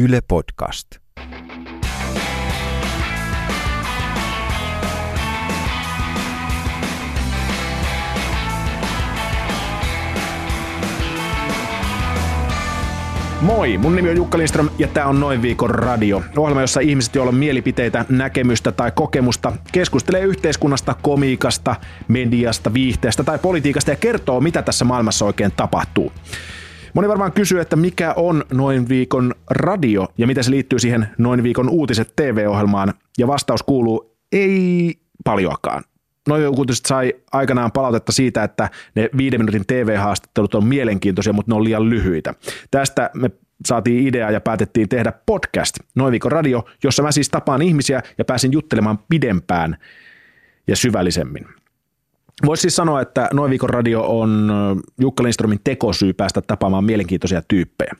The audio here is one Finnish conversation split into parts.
Yle Podcast. Moi, mun nimi on Jukka Lindström ja tämä on Noin viikon radio. Ohjelma, jossa ihmiset, joilla on mielipiteitä, näkemystä tai kokemusta, keskustelee yhteiskunnasta, komiikasta, mediasta, viihteestä tai politiikasta ja kertoo, mitä tässä maailmassa oikein tapahtuu. Moni varmaan kysyy, että mikä on Noin viikon radio ja miten se liittyy siihen Noin viikon uutiset TV-ohjelmaan. Ja vastaus kuuluu, ei paljoakaan. Noin uutiset sai aikanaan palautetta siitä, että ne viiden minuutin TV-haastattelut on mielenkiintoisia, mutta ne on liian lyhyitä. Tästä me saatiin idea ja päätettiin tehdä podcast, Noin viikon radio, jossa mä siis tapaan ihmisiä ja pääsin juttelemaan pidempään ja syvällisemmin. Voisi siis sanoa, että Noin viikon radio on Jukka Lindströmin tekosyy päästä tapaamaan mielenkiintoisia tyyppejä.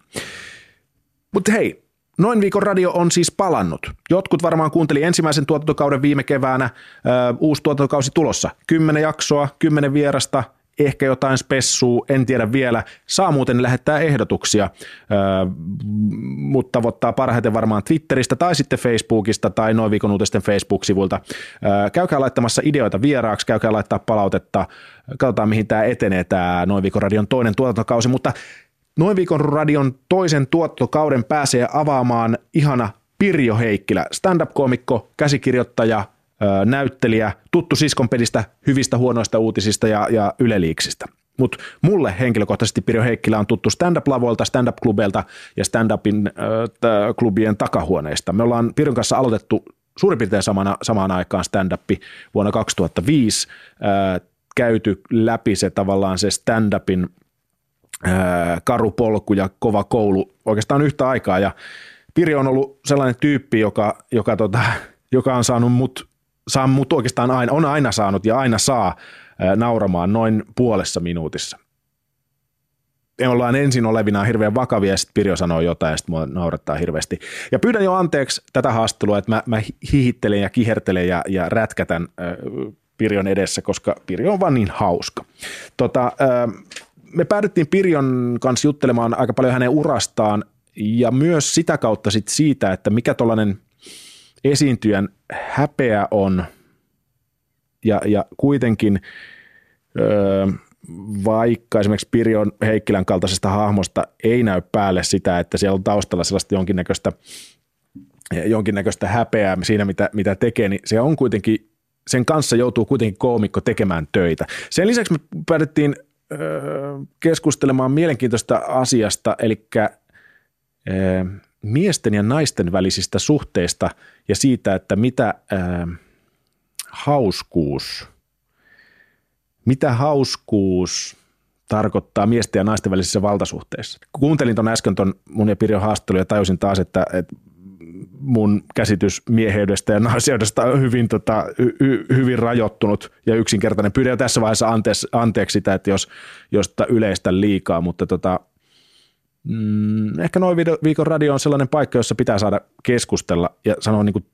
Mutta hei, Noin viikon radio on siis palannut. Jotkut varmaan kuunteli ensimmäisen tuotantokauden viime keväänä. Ö, uusi tuotantokausi tulossa. Kymmenen jaksoa, kymmenen vierasta, ehkä jotain spessua, en tiedä vielä. Saa muuten lähettää ehdotuksia, mutta tavoittaa parhaiten varmaan Twitteristä tai sitten Facebookista tai Noin viikon uutisten Facebook-sivulta. Ö, käykää laittamassa ideoita vieraaksi, käykää laittaa palautetta. Katsotaan, mihin tämä etenee, tämä Noin viikon radion toinen tuotantokausi, mutta Noin viikon radion toisen tuottokauden pääsee avaamaan ihana Pirjo Heikkilä, stand-up-koomikko, käsikirjoittaja, näyttelijä, tuttu siskonpelistä, hyvistä huonoista uutisista ja, ja yleliiksistä. Mutta mulle henkilökohtaisesti Pirjo Heikkilä on tuttu stand-up-lavoilta, stand-up-klubeilta ja stand-upin äh, klubien takahuoneista. Me ollaan Pirjon kanssa aloitettu suurin piirtein samana, samaan aikaan stand-up vuonna 2005, äh, käyty läpi se tavallaan se stand-upin karu polku ja kova koulu oikeastaan yhtä aikaa. Ja Piri on ollut sellainen tyyppi, joka, joka, tota, joka on saanut mut, saa mut oikeastaan aina, on aina saanut ja aina saa nauramaan noin puolessa minuutissa. Me ollaan ensin olevina hirveän vakavia ja sitten Pirjo sanoo jotain ja sitten mua naurattaa hirveästi. Ja pyydän jo anteeksi tätä haastelua, että mä, mä hihittelen ja kihertelen ja, ja rätkätän äh, Pirjon edessä, koska Pirjo on vaan niin hauska. Tota, äh, me päädyttiin Pirjon kanssa juttelemaan aika paljon hänen urastaan ja myös sitä kautta sit siitä, että mikä tuollainen esiintyjän häpeä on ja, ja kuitenkin öö, vaikka esimerkiksi Pirjon Heikkilän kaltaisesta hahmosta ei näy päälle sitä, että siellä on taustalla sellaista jonkinnäköistä, jonkinnäköistä häpeää siinä, mitä, mitä tekee, niin se on kuitenkin, sen kanssa joutuu kuitenkin koomikko tekemään töitä. Sen lisäksi me päädyttiin keskustelemaan mielenkiintoista asiasta, eli miesten ja naisten välisistä suhteista ja siitä, että mitä hauskuus, mitä hauskuus tarkoittaa miesten ja naisten välisissä valtasuhteissa. Kuuntelin tuon äsken tuon mun ja Pirjo haastelun ja tajusin taas, että, että mun käsitys mieheydestä ja naiseudesta on hyvin, tota, hy, hyvin rajoittunut ja yksinkertainen. Pyydän tässä vaiheessa anteeksi, anteeksi sitä, että jos, jos yleistä liikaa, mutta tota, mm, ehkä noin viikon radio on sellainen paikka, jossa pitää saada keskustella ja sanoa niin kuin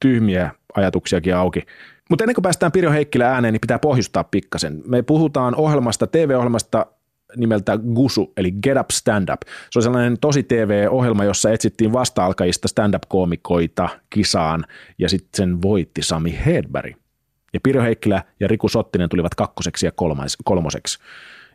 tyhmiä ajatuksiakin auki. Mutta ennen kuin päästään Pirjo Heikkilä ääneen, niin pitää pohjustaa pikkasen. Me puhutaan ohjelmasta, TV-ohjelmasta, nimeltä Gusu, eli Get Up Stand Up. Se on sellainen tosi TV-ohjelma, jossa etsittiin vasta-alkajista stand-up-koomikoita kisaan, ja sitten sen voitti Sami Hedberg. Ja Pirjo Heikkilä ja Riku Sottinen tulivat kakkoseksi ja kolmoseksi.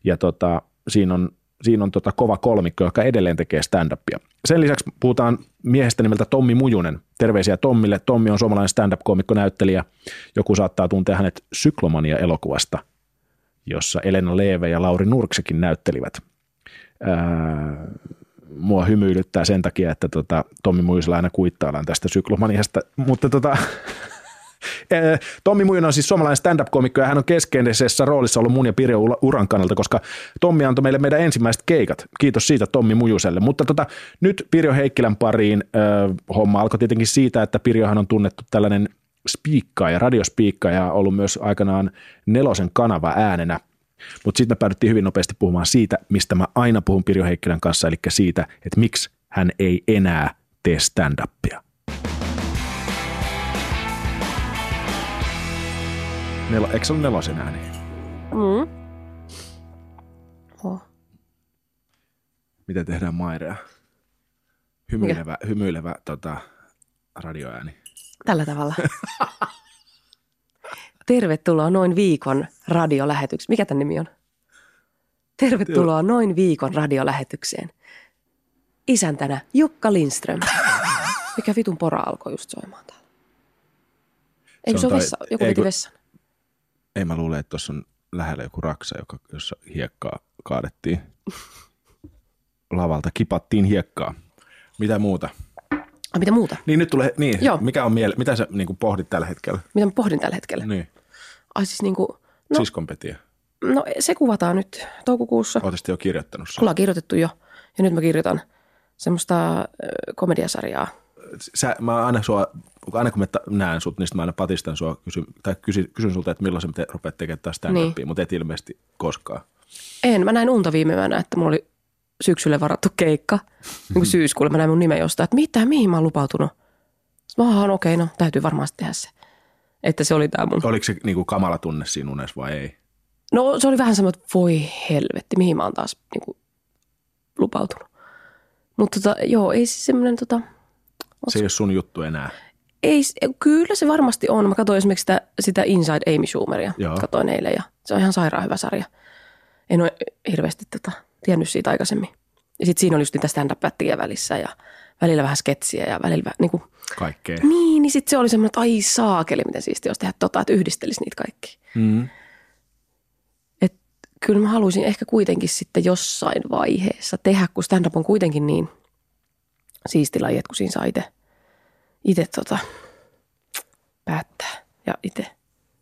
Ja tota, siinä on, siinä on tota kova kolmikko, joka edelleen tekee stand-upia. Sen lisäksi puhutaan miehestä nimeltä Tommi Mujunen. Terveisiä Tommille. Tommi on suomalainen stand-up-koomikko-näyttelijä. Joku saattaa tuntea hänet Syklomania-elokuvasta – jossa Elena Leeve ja Lauri Nurksekin näyttelivät. Ää, mua hymyilyttää sen takia, että tota, Tommi Muisla aina kuittaillaan tästä syklomaniasta, mutta tota, Tommi Mujon on siis suomalainen stand-up-komikko ja hän on keskeisessä roolissa ollut mun ja Pirjo uran kannalta, koska Tommi antoi meille meidän ensimmäiset keikat. Kiitos siitä Tommi Mujuselle. Mutta tota, nyt Pirjo Heikkilän pariin äh, homma alkoi tietenkin siitä, että Pirjohan on tunnettu tällainen spiikkaaja, radiospiikkaaja, ollut myös aikanaan nelosen kanava äänenä. Mutta sitten me päädyttiin hyvin nopeasti puhumaan siitä, mistä mä aina puhun Pirjo Heikkilän kanssa, eli siitä, että miksi hän ei enää tee stand-upia. Nel, eikö se ole nelosen ääni? Mm. Oh. Mitä tehdään Mairea? Hymyilevä, hymyilevä tota, radioääni. Tällä tavalla. Tervetuloa noin viikon radiolähetykseen. Mikä tämän nimi on? Tervetuloa noin viikon radiolähetykseen. Isäntänä Jukka Lindström. Mikä vitun pora alkoi just soimaan täällä? Eikö se, Se se on ole toi- vessa? Joku ei veti kun- vessan. Ei mä luule, että tuossa on lähellä joku raksa, joka, jossa hiekkaa kaadettiin. Lavalta kipattiin hiekkaa. Mitä muuta? Mitä muuta? Niin nyt tulee, niin, Joo. mikä on miele, mitä sä niin kuin pohdit tällä hetkellä? Mitä mä pohdin tällä hetkellä? Niin, Ai siis niinku, no. no, siskonpetiä. no se kuvataan nyt toukokuussa. Oletko jo kirjoittanut sen? Ollaan kirjoitettu jo. Ja nyt mä kirjoitan semmoista komediasarjaa. Sä, mä aina, sua, aina kun mä näen sut, niin mä aina patistan sua, kysyn, tai kysyn, kysyn sulta, että milloin sä te, rupeat tekemään taas stand-upia, Niin. mutta et ilmeisesti koskaan. En, mä näin unta viime yönä, että mulla oli syksylle varattu keikka. Niin kuin syyskuulle mä näin mun nimen jostain, että mitä, mihin mä oon lupautunut. Mä oon okei, no täytyy varmasti tehdä se. Että se oli tää mun. Oliko se niin kuin kamala tunne siinä unessa vai ei? No se oli vähän semmoinen, että voi helvetti, mihin mä oon taas niin kuin, lupautunut. Mutta tota, joo, ei se semmoinen tota, Se ei ole sun juttu enää. ei, kyllä se varmasti on. Mä katsoin esimerkiksi sitä, sitä Inside Amy Schumeria. Joo. Katsoin eilen ja se on ihan sairaan hyvä sarja. En ole hirveästi tota, tiennyt siitä aikaisemmin. Ja sitten siinä oli just niitä stand up välissä ja välillä vähän sketsiä ja välillä niin kuin, Kaikkea. niin, niin sitten se oli semmoinen, että ai saakeli, miten siisti olisi tehdä tota, että yhdistelisi niitä kaikki. Mm. Et kyllä mä haluaisin ehkä kuitenkin sitten jossain vaiheessa tehdä, kun stand-up on kuitenkin niin siisti laji, että kun siinä saa itse, itse tota, päättää ja itse,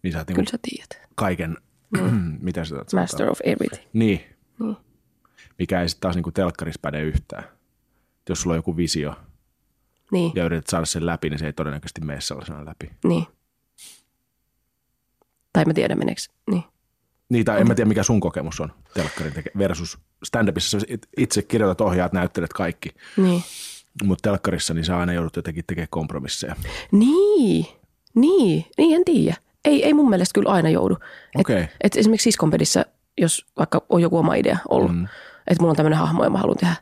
Niin sä oot kyllä niin sä tiedät. kaiken, mitä sä oot Master of everything. Niin. Niin. Mikä ei sitten taas niinku telkkarissa päde yhtään. Et Jos sulla on joku visio Niin, ja yrität saada sen läpi, niin se ei todennäköisesti mene sellaisena läpi. niin. Tai mä tiedän meneekö, niin. Niin, tai en mä tiedä mikä sun kokemus on telkkarin teke- versus stand-upissa. Itse kirjoitat, ohjaat, näyttelet kaikki. Niin. Mutta telkkarissa niin sä aina joudut jotenkin tekemään kompromisseja. Niin, niin, niin en tiedä. Ei, ei mun mielestä kyllä aina joudu. Et, Okei. et esimerkiksi siskonpedissä, jos vaikka on joku oma idea ollut, mm. että mulla on tämmöinen hahmo ja mä haluan tehdä,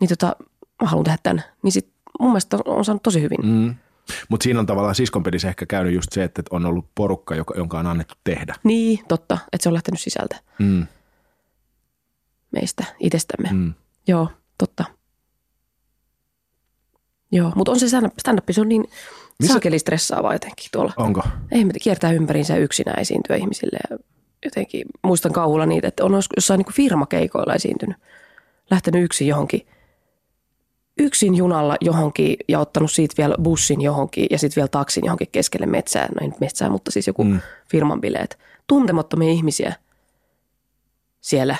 niin tota, mä haluan tehdä tämän, niin sit mun mielestä on, saanut tosi hyvin. Mm. Mutta siinä on tavallaan siskonpedissä ehkä käynyt just se, että on ollut porukka, joka, jonka on annettu tehdä. Niin, totta, että se on lähtenyt sisältä Mm. meistä, itsestämme. Mm. Mm. Joo, totta. Joo, mutta on se stand-up, se on niin Missä- saakeli stressaavaa jotenkin tuolla. Onko? Ei me kiertää ympäriinsä yksinä esiintyä ihmisille ja jotenkin muistan kauhulla niitä, että on jossain niin firmakeikoilla esiintynyt. Lähtenyt yksin johonkin, yksin junalla johonkin ja ottanut siitä vielä bussin johonkin ja sitten vielä taksin johonkin keskelle metsää. No ei nyt metsää, mutta siis joku. Mm. firman bileet. Tuntemattomia ihmisiä siellä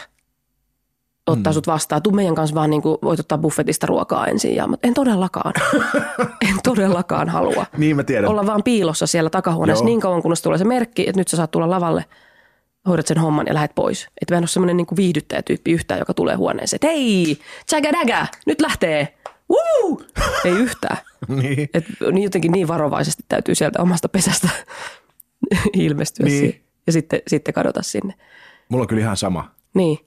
ottaa mm. sut vastaan. Tuu meidän kanssa vaan niin kuin, voit ottaa buffetista ruokaa ensin. Ja, en todellakaan, en todellakaan halua Niin mä tiedän. olla vaan piilossa siellä takahuoneessa Joo. niin kauan, kunnes tulee se merkki, että nyt sä saat tulla lavalle, hoidat sen homman ja lähdet pois. Että mä en ole semmoinen niin viihdyttäjätyyppi yhtään, joka tulee huoneeseen, että hei, dägä, nyt lähtee. Woo! Ei yhtään. niin. Et niin jotenkin niin varovaisesti täytyy sieltä omasta pesästä ilmestyä Niin. siihen. Ja sitten, sitten kadota sinne. Mulla on kyllä ihan sama. Niin,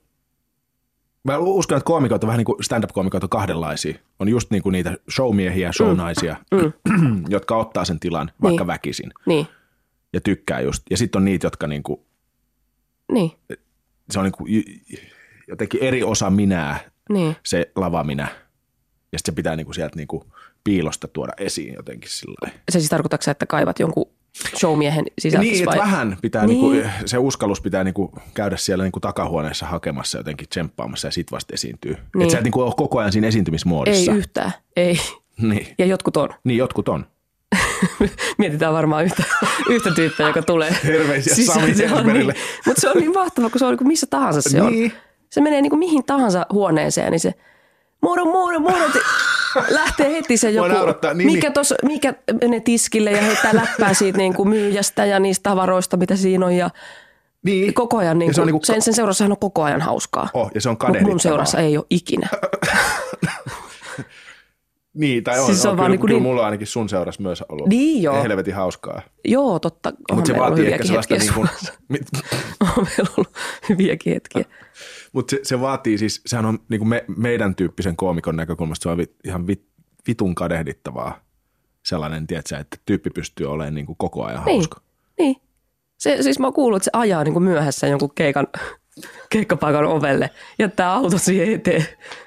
Mä uskon, että koomikot on vähän niin kuin stand-up-koomikot on kahdenlaisia. On just niin kuin niitä showmiehiä, shownaisia, mm. jotka ottaa sen tilan vaikka Niin. väkisin niin, ja tykkää just. Ja sitten on niitä, jotka niin kuin, niin, se on niin kuin jotenkin eri osa minää, niin. se lava minä. Ja sitten se pitää niin kuin sieltä niin kuin piilosta tuoda esiin jotenkin sillä. Se siis tarkoitatko sä, että kaivat jonkun showmiehen sisältös Niin, vai? vähän pitää, Niin. niin. niinku, se uskallus pitää niinku käydä siellä niinku takahuoneessa hakemassa jotenkin tsemppaamassa ja sit vasta esiintyy. Niin. Että sä et niinku ole koko ajan siinä Ei esiintymismoodissa. yhtään, ei. Niin. Ja jotkut on. niin, jotkut on. Mietitään varmaan yhtä, yhtä tyyppiä, joka tulee. Terveisiä Sami on niin, Mutta se on niin mahtavaa, kun se on niin kuin missä tahansa se on. Niin. Se menee niin kuin mihin tahansa huoneeseen, niin se moro, moro, moro, lähtee heti se joku, niin, mikä, tos, mikä menee tiskille ja heittää läppää siitä niin kuin myyjästä ja niistä tavaroista, mitä siinä on. Ja Niin. koko ajan, niin Ja se on kuin, niinku sen, sen seurassahan on koko ajan hauskaa. Oh, ja se on Mut kadehdittavaa. mun seurassa ei ole ikinä. Niin, tai on, Siis on on, kyllä, niinku kyllä niin- mulla ainakin sun seurassa myös ollut Niin joo. helvetin hauskaa. Joo, totta. Mutta se vaatii ehkä sellaista, niin kuin, on meillä ollut hyviäkin hetkiä. Mutta se, se, vaatii siis, sehän on niin kuin me, meidän tyyppisen koomikon näkökulmasta, se on ihan vit, vitun kadehdittavaa sellainen, tiedätkö, että tyyppi pystyy olemaan niin kuin koko ajan Niin. hauska. Niin. Se, siis mä oon kuullut, että se ajaa niin kuin myöhässä jonkun keikan, keikkapaikan ovelle, jättää auto siihen eteen.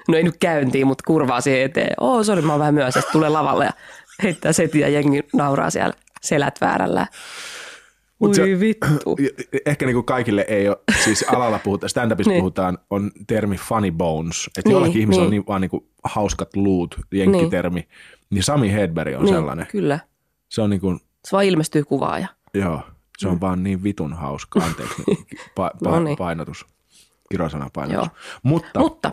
No ei nyt käyntiin, mutta kurvaa siihen eteen. Oo, sori, mä oon vähän myöhässä. Tulee lavalle ja heittää setiä ja jengi nauraa siellä selät väärällä. Mut Ui se- vittu. Ehkä niin kuin kaikille ei ole, siis alalla puhutaan, stand-upissa Niin. puhutaan, on termi funny bones. Että Niin, jollakin ihmisellä on niin. niin vaan niin kuin hauskat luut, jenkkitermi. Niin Sami Hedberg on Niin, sellainen. Kyllä. Se on niin kuin, Se vaan ilmestyy kuvaaja. joo, se on vaan niin vitun hauska. Anteeksi, pa, pa, No niin. painotus. Kirosana painotus. Joo. Mutta Mutta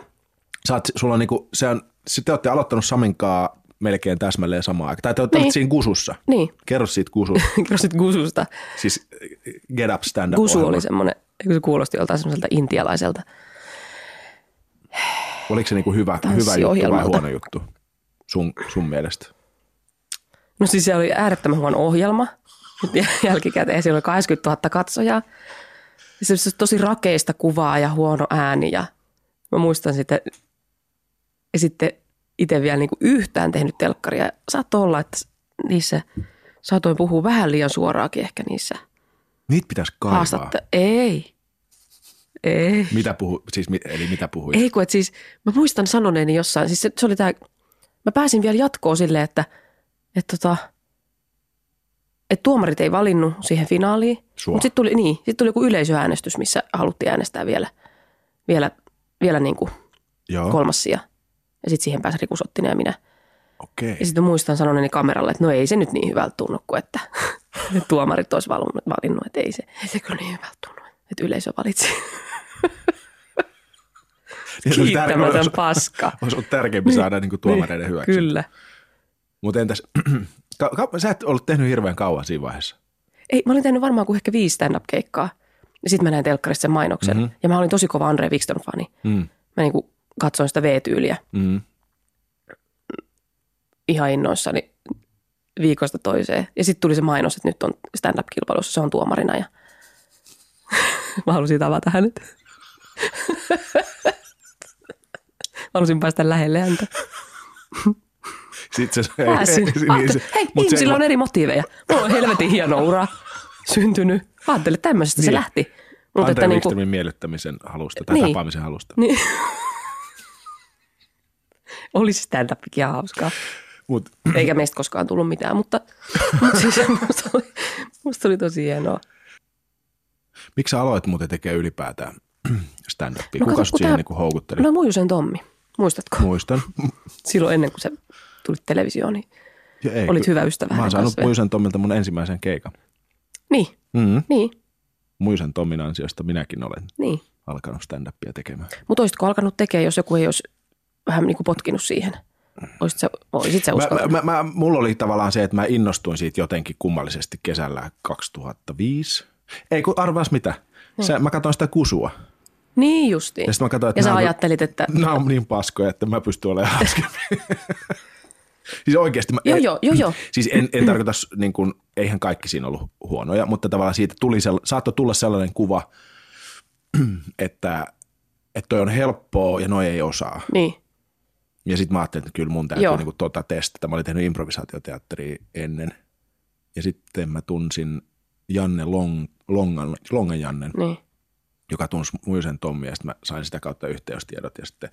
sä oot, sulla on niinku, se on, se te olette aloittanut Saminkaa melkein täsmälleen samaan aikaan. Tai te olette Niin. siinä Gusussa. niin, Kerro siitä Gususta. kerro sit Gususta. siis eh, Get Up Stand Up Gusu oli semmoinen, eikö se kuulosti joltain semmoiselta intialaiselta. Oliko se niinku hyvä, hyvä juttu vai huono juttu sun, sun mielestä? No siis se oli äärettömän huono ohjelma. Nyt jälkikäteen siellä oli 80 000 katsojaa. Ja se oli tosi rakeista kuvaa ja huono ääni. Ja mä muistan sitten, ja sitten itse vielä niin kuin yhtään tehnyt telkkaria. Saattoi olla, että niissä saatoin puhua vähän liian suoraakin ehkä niissä Niitä pitäisi kaivaa. haastatte. Ei. Ei. Mitä puhu, siis, eli mitä puhuit? Ei kun, et siis mä muistan sanoneeni jossain, siis se, se oli tää, mä pääsin vielä jatkoon silleen, että, että tota, että tuomarit ei valinnut siihen finaaliin. Mutta sitten tuli, niin, sit tuli joku yleisöäänestys, missä haluttiin äänestää vielä, vielä, vielä niin kuin Joo, kolmas sija. Ja sitten siihen pääsi Riku Sottinen ja minä. okei. Ja sitten muistan sanoneeni kameralle, että no ei se nyt niin hyvältä tunnu kuin että tuomarit olisi valinnut, valinnut että ei se, ei se kyllä niin hyvältä tunnu, että yleisö valitsi. Niin Kiittämätön olisi- paska. Olisi ollut tärkeämpi saada niinku tuomareiden hyväksi. Kyllä. Mutta entäs, ka- ka- sä et ollut tehnyt hirveän kauan siinä vaiheessa. Ei, mä olin tehnyt varmaan kuin ehkä viisi stand-up-keikkaa. Ja sitten mä näin telkkarista sen mainoksen. Mm-hmm. Ja mä olin tosi kova Andre Wikström-fani. Mm. Mä niinku katsoin sitä V-tyyliä Mm. ihan innoissani viikosta toiseen. Ja sitten tuli se mainos, että nyt on stand-up-kilpailussa, se on tuomarina. Ja mä halusin tavata hänet. mä halusin päästä lähelle häntä. Sitten se, ei, Pääsin. Ajattelin, se- hei, mut se- ihmisillä on eri motiiveja. Mulla on helvetin hieno ura syntynyt. Ajattelin, että tämmöisestä se Niin. lähti. Mutta Andre että niinku, Wikströmin miellyttämisen halusta tai Niin. tapaamisen halusta. niin. Olisi stand-upikin ihan hauskaa. Mut, Eikä meistä koskaan tullut mitään, mutta, mutta siis musta oli, musta oli tosi hienoa. miksi sä aloit muuten tekemään ylipäätään stand-upia? No Kuka kato, sut siihen niinku houkutteli? No Muijusen Tommi, muistatko? Muistan. Silloin ennen kuin se tuli televisioon, niin Ja ei, olit hyvä ystävä Mä oon saanut. Muisen Tommilta mun ensimmäisen keikan. Niin, Mm-hmm. niin, Muisen Tommin ansiosta minäkin olen niin. alkanut stand-upia tekemään. Mutta olisitko alkanut tekemään, jos joku ei olisi vähän niin kuin potkinut siihen? Olisit sä, olisit sä Mä, mä, mä, mulla oli tavallaan se, että mä innostuin siitä jotenkin kummallisesti kesällä 2005. Ei kun arvaas mitä. Se, mä katsoin sitä kusua. Niin justiin. Ja mä katsoin, että ja sä on- ajattelit, että Nämä on niin paskoja, että mä pystyn olemaan hauskempi. siis oikeasti. Mä, joo joo, joo joo. Siis en, en tarkoita, niin kuin, eihän kaikki siinä ollut huonoja, mutta tavallaan siitä tuli, sell- saattoi tulla sellainen kuva, että, että toi on helppoa ja noi ei osaa. Niin, Ja sitten mä ajattelin, että kyllä mun täytyy Joo. niin kuin, tota testata. Mä olin tehnyt improvisaatioteatteria ennen. Ja sitten mä tunsin Janne Long, Longan, Longan Jannen, niin. joka tunsi Muisen Tommi, ja sitten mä sain sitä kautta yhteystiedot, ja sitten,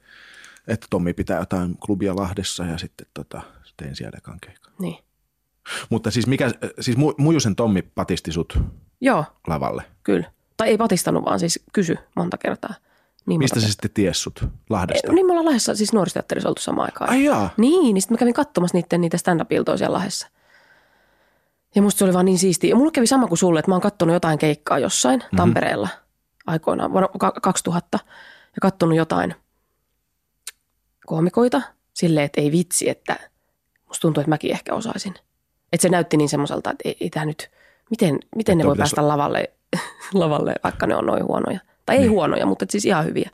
että Tommi pitää jotain klubia Lahdessa, ja sitten tota, tein siellä ekan keikan. niin. Mutta siis, mikä, siis Mu- Mujusen Tommi patisti sut Joo, lavalle. kyllä. Tai ei patistanut, vaan siis kysy monta kertaa. Niin Mistä se sitten ties sut? Lahdesta? kertaa. Niin me ollaan Lahdessa, siis nuorisoteatterissa oltu samaan aikaan. Ai jaa. Niin, niin sitten mä kävin katsomassa niiden niitä stand-up-iltoja siellä Lahdessa. Ja musta se oli vaan niin siistiä. Ja mulla kävi sama kuin sulle, että mä oon kattonut jotain keikkaa jossain mm-hmm. Tampereella aikoinaan, vuonna ka- 2000. Ja kattonut jotain koomikoita silleen, että ei vitsi, että musta tuntuu, että mäkin ehkä osaisin. Että se näytti niin semmoiselta, että ei, ei tämä nyt, miten, miten ne voi pitäisi- päästä lavalle, lavalle, vaikka ne on noin huonoja. Tai ei Niin. huonoja, mutta siis ihan hyviä.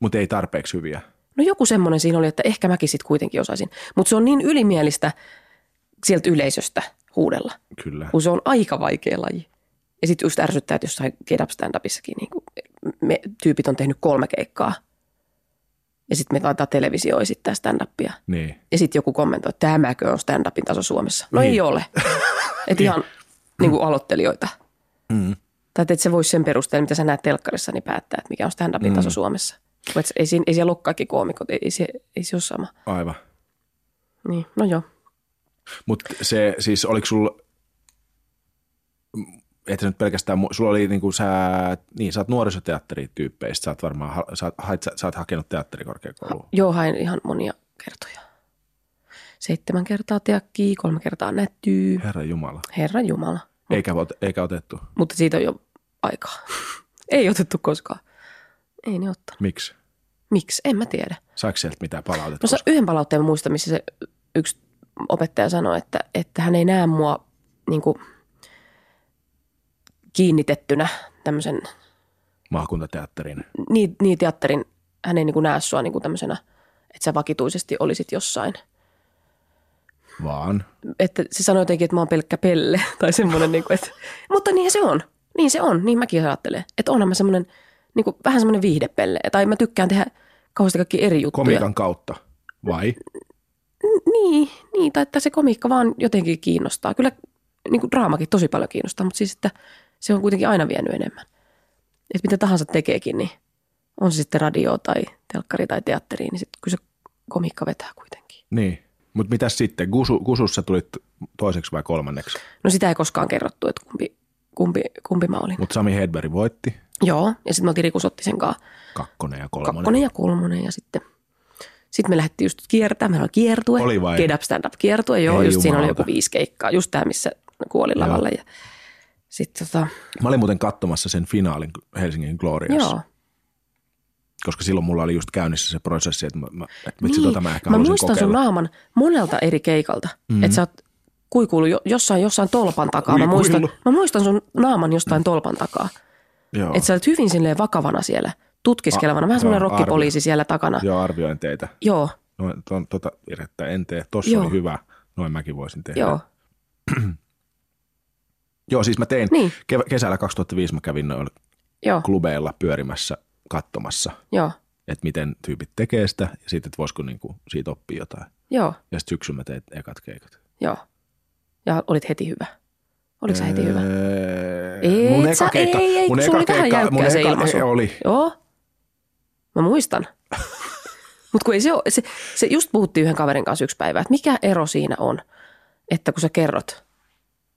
Mutta ei tarpeeksi hyviä. No joku semmoinen siinä oli, että ehkä mäkin sitten kuitenkin osaisin. Mutta se on niin ylimielistä sieltä yleisöstä huudella, Kyllä. kun se on aika vaikea laji. Ja sitten just ärsyttää, että jossain Get Up stand-upissakin niin me, tyypit on tehnyt kolme keikkaa. Ja sitten me laitetaan televisioon esittää stand-upia. Niin. Ja sitten joku kommentoi, että tämäkö on stand-upin taso Suomessa. No Niin. ei ole. Että ihan niin kuin aloittelijoita. Mm. Tai että et se voisi sen perusteella, mitä sä näet telkkarissa, niin päättää, että mikä on stand-upin taso Suomessa. Kun et, ei, siinä, ei siellä ole kaikki koomikot, ei, ei, se, ei se ole sama. Aivan. Niin, no joo. Mutta se siis, oliko sulla, että nyt pelkästään, sulla oli niinku sä, niin sä oot nuorisoteatterityyppeistä, sä oot varmaan, ha- sä, oot- hait, sä, sä oot hakenut teatterikorkeakouluun. Joo, hain ihan monia kertoja. Seitsemän kertaa teakkii, kolme kertaa nättyy. Herra Jumala. Herra Jumala. Eikä, ot- eikä otettu. Mutta siitä on jo aikaa. ei otettu koskaan. Ei ne ottanut. Miksi? Miksi? En mä tiedä. Saiko sieltä mitään palautetta? No yhden palautteen mä muistan, missä se yksi opettaja sanoi, että, että hän ei näe mua niin kuin, kiinnitettynä tämmöisen Maakuntateatterin. niin, niin teatterin, hän ei niin kuin näe sua niin kuin tämmöisenä, että sä vakituisesti olisit jossain. Vaan. Että se sanoi jotenkin, että mä oon pelkkä pelle tai semmoinen, niin kuin, että, mutta niin se on. Niin se on, niin mäkin ajattelen. Että onhan mä semmoinen, niin kuin, vähän semmoinen viihdepelle. Tai mä tykkään tehdä kauheasti kaikki eri juttuja. Komiikan kautta. Vai? Niin, niin, tai että se komiikka vaan jotenkin kiinnostaa. Kyllä niin kuin draamakin tosi paljon kiinnostaa, mutta siis, että se on kuitenkin aina vienyt enemmän. Että mitä tahansa tekeekin, niin on se sitten radio tai telkkari tai teatteri, niin sitten kyllä se komiikka vetää kuitenkin. Niin. Mutta mitäs sitten? Gusu, Gusussa tulit toiseksi vai kolmanneksi? No sitä ei koskaan kerrottu, että kumpi, kumpi, kumpi mä olin. Mutta Sami Hedberg voitti. Joo, ja sitten me oltiin Riku Sottisen kanssa Kakkonen ja kolmonen. kakkonen ja kolmonen ja sitten sitten me lähdettiin just kiertämään, meillä oli kiertue. Oli vai? Get Up Stand Up kiertue, joo, Ei just siinä oli joku viisi keikkaa, just tämä, missä kuoli lavalle. Ja sitten tota, Mä olin muuten katsomassa sen finaalin Helsingin Gloriassa. joo. Koska silloin mulla oli just käynnissä se prosessi, että, mä, mä, että vitsi, Niin. tota mä ehkä mä muistan kokeilla. sun naaman monelta eri keikalta, mm-hmm. että sä oot kuikuillut jo, jossain, jossain tolpan takaa. Mä muistan, mä muistan sun naaman jostain tolpan takaa. Joo. Että sä olet hyvin silleen vakavana siellä, tutkiskelevana, vähän semmoinen rokkipoliisi siellä takana. Joo, arvioin teitä. Joo, No, ton, tota virhettä en tee. Tossa Joo. oli hyvä. Noin mäkin voisin tehdä. joo. Joo, siis mä tein Niin. kev- kesällä 2005 mä kävin noilla Joo, klubeilla pyörimässä katsomassa, joo, että miten tyypit tekee sitä ja sitten, että voisiko niinku siitä oppia jotain. joo, Ja sitten syksyllä mä tein ekat keikat. joo. Ja olit heti hyvä. Oliko sä heti hyvä? Öö, Ei, mun eka keikka, ei, ei, mun eka oli vähän keikka, mun jäykkää se eka ilmaisu. keikka oli. Joo, mä muistan. Mutta kun ei se, ole, se, se just puhuttiin yhden kaverin kanssa yksi päivä, että mikä ero siinä on, että kun sä kerrot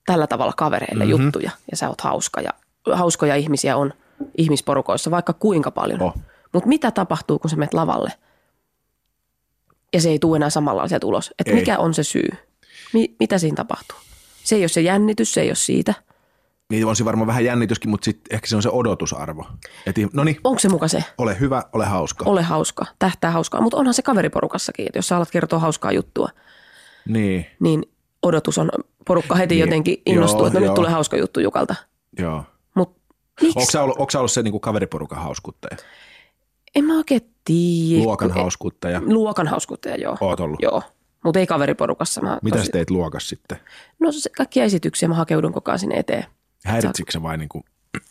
tällä tavalla kavereille Mhm. mm-hmm. juttuja ja sä oot hauska ja hauskoja ihmisiä on ihmisporukoissa vaikka kuinka paljon. Oh. Mutta mitä tapahtuu, kun sä menet lavalle ja se ei tule enää samalla sieltä ulos? Että mikä on se syy? Mi- mitä siinä tapahtuu? Se ei ole se jännitys, se ei ole siitä. Niin on se varmaan vähän jännityskin, mutta sitten ehkä se on se odotusarvo. Että no niin, Onko se muka se? ole hyvä, ole hauska. Ole hauska, tähtää hauskaa. Mutta onhan se kaveriporukassakin, että jos sä alat kertoa hauskaa juttua, Niin, niin odotus on, porukka heti Niin, jotenkin innostuu, joo, että no joo. nyt tulee hauska juttu Jukalta. joo. Miksi? Onko sä ollut, onko sä ollut se niinku kaveriporukan hauskuttaja? En mä oikein tiedä. Luokan hauskuttaja? Luokan hauskuttaja, joo. Oot ollut. Joo, mutta ei kaveriporukassa. Mä Mitä tosi- sä teit luokas sitten? No se, kaikkia esityksiä mä hakeudun koko ajan sinne eteen. Häiritsikö se vai, niinku,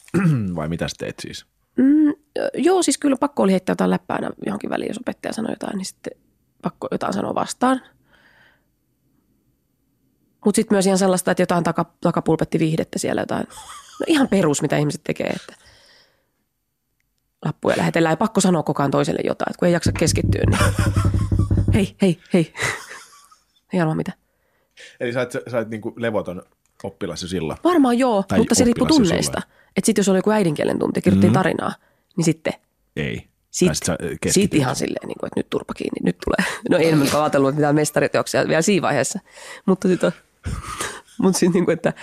vai mitä sä teet siis? Mm, joo, siis kyllä pakko oli heittää jotain läppää aina johonkin väliin, jos opettaja sanoi jotain, niin sitten pakko jotain sanoa vastaan. Mutta sitten myös ihan sellaista, että jotain taka, takapulpetti viihdettä siellä jotain. No ihan perus, mitä ihmiset tekee, että lappuja lähetellään. Ja pakko sanoa koko ajan toiselle jotain, että kun ei jaksa keskittyä, niin hei, hei, hei. Ei arvaa mitä. Eli sä oot, sä niinku levoton oppilas jo silloin. Varmaan joo, Tai mutta se riippuu tunneista. Että sitten jos oli joku äidinkielen tunti, kirjoittiin Mhm. tarinaa, niin sitten Ei. Sitten sit sit ihan silleen, niin kuin, että nyt turpa kiinni, nyt tulee. No ei nyt ajatellut, että mitään mestariteoksia vielä siinä vaiheessa. Mutta sitten mutta sitten niin kuin, että,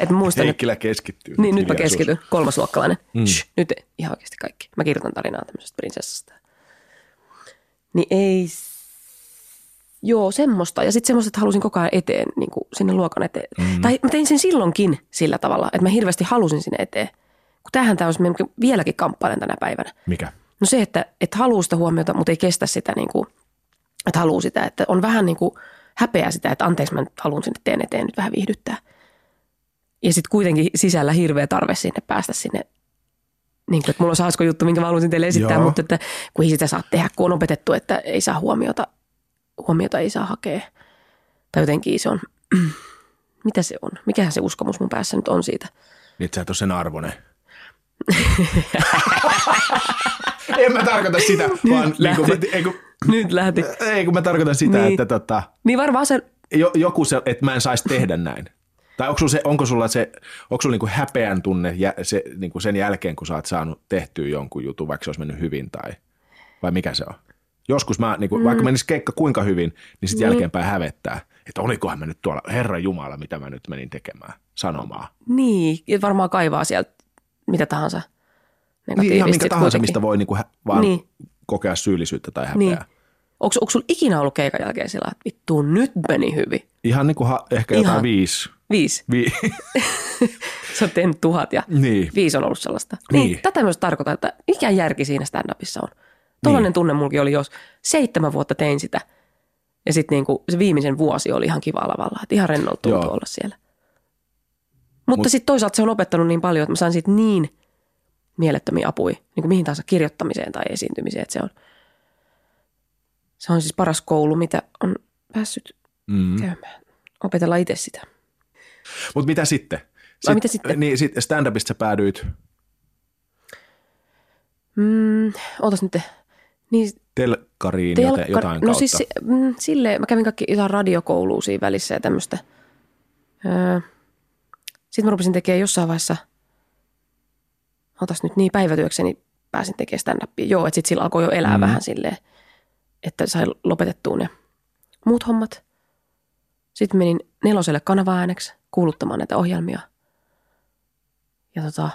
että mä muistan, Heikkilä keskittyy. niin, nyt mä keskityn, kolmasluokkalainen. Mm. Shh, nyt ihan oikeasti kaikki. Mä kirjoitan tarinaa tämmöisestä prinsessasta. Niin ei, joo semmoista. Ja sitten semmoista, että halusin koko ajan eteen, niin kuin sinne luokan eteen. Mm. Tai mä tein sen silloinkin sillä tavalla, että mä hirveästi halusin sinne eteen. Kun tämähän tämä olisi vieläkin kamppailen tänä päivänä. Mikä? No se, että, että haluaa sitä huomiota, mutta ei kestä sitä, niin kuin, että haluaa sitä. Että on vähän niin kuin häpeää sitä, että anteeksi mä nyt haluan sinne teen eteen nyt vähän viihdyttää. Ja sitten kuitenkin sisällä hirveä tarve sinne päästä sinne niin kuin, että mulla olisi hauska juttu, minkä mä haluaisin teille esittää, Joo. mutta että kun ei sitä saa tehdä, kun on opetettu, että ei saa huomiota, huomiota ei saa hakea. Tai jotenkin se on, mitä se on? Mikähän se uskomus mun päässä nyt on siitä? Niin, että sä et ole sen arvoinen. en mä tarkoita sitä, vaan niin lähti. ei, kun, Nyt lähti. ei kun mä tarkoitan sitä, Niin. että tota, Niin varmaan se, jo, joku se, että mä en saisi tehdä näin. Tai onko sulla, se, onko sulla, se, onko sulla niinku häpeän tunne jä, se, niinku sen jälkeen, kun sä oot saanut tehtyä jonkun jutun, vaikka se olisi mennyt hyvin tai vai mikä se on? Joskus mä, niinku, mm. vaikka menisi keikka kuinka hyvin, niin sitten jälkeenpäin hävettää, että olikohan mä nyt tuolla, Herra Jumala, mitä mä nyt menin tekemään, sanomaan. niin, ja varmaan kaivaa sieltä mitä tahansa Niin ihan minkä tahansa, kuitenkin. mistä voi niinku hä, vaan Niin. niin. kokea syyllisyyttä tai häpeää. Niin. Niin. Onko, onko sulla ikinä ollut keikan jälkeen sillä, että vittu nyt meni hyvin? Ihan niinku ha, ehkä Ihan. jotain viisi. Viisi. Vi- Sä oot tehnyt tuhat ja niin. viisi on ollut sellaista. Niin. Niin. Tätä myös tarkoittaa, että mikä järki siinä stand-upissa on. Tuollainen Niin. tunne mulki oli, jos seitsemän vuotta tein sitä. Ja sitten niinku se viimeisen vuosi oli ihan kiva lavalla. Että ihan rennolta tuntuu olla siellä. Mutta Mut- sitten toisaalta se on opettanut niin paljon, että mä sain siitä niin mielettömiä apuja, niin kuin mihin tahansa kirjoittamiseen tai esiintymiseen. Että se on, se on siis paras koulu, mitä on päässyt Mm. käymään. Opetella itse sitä. Mutta mitä sitten? Ai, mitä sitten? Niin, sit stand-upista sä päädyit Mm, ootas nyt. Niin, telkkariin telkka- jotain kautta. no siis si- mm, silleen, mä kävin kaikki jotain radiokoulua siinä välissä ja tämmöistä. Öö, sitten mä rupesin tekemään jossain vaiheessa, otas nyt niin päivätyökseni pääsin tekemään stand-upia. Joo, että sitten sillä alkoi jo elää mm. vähän silleen, että sai lopetettua ne muut hommat. Sitten menin neloselle kanava-ääneksi kuuluttamaan näitä ohjelmia. Ja tota,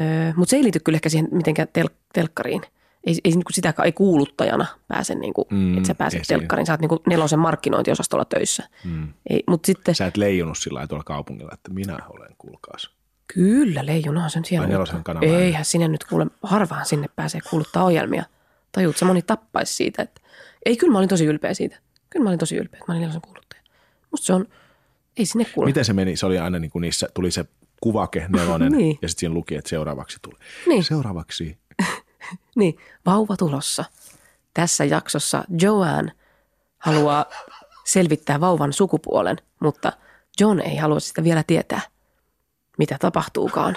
öö, mutta se ei liity kyllä ehkä siihen mitenkään tel- telkkariin. Ei, ei niinku sitä ei kuuluttajana pääse, niinku, Mm, mm, että sä pääset esiin. telkkariin. Sä oot niinku nelosen markkinointiosastolla töissä. Mm. Ei, mutta sitten, Sä et leijunut sillä tuolla kaupungilla, että minä olen, kuulkaas. kyllä Leijonahan sen siellä. Ai nelosen kanava. Eihän sinne nyt kuule, harvaan sinne pääsee kuuluttaa ohjelmia. Tajuut, sä moni tappaisi siitä. Että, ei, kyllä mä olin tosi ylpeä siitä. Kyllä mä olin tosi ylpeä, että mä olin nelosen kuuluttaja. Musta se on, ei sinne kuule. Miten se meni? Se oli aina niin kuin niissä, tuli se kuvake nelonen Niin. ja sitten siinä luki, että seuraavaksi tuli. Niin. Seuraavaksi. Niin, vauva tulossa. Tässä jaksossa Joanne haluaa selvittää vauvan sukupuolen, mutta John ei halua sitä vielä tietää, mitä tapahtuukaan.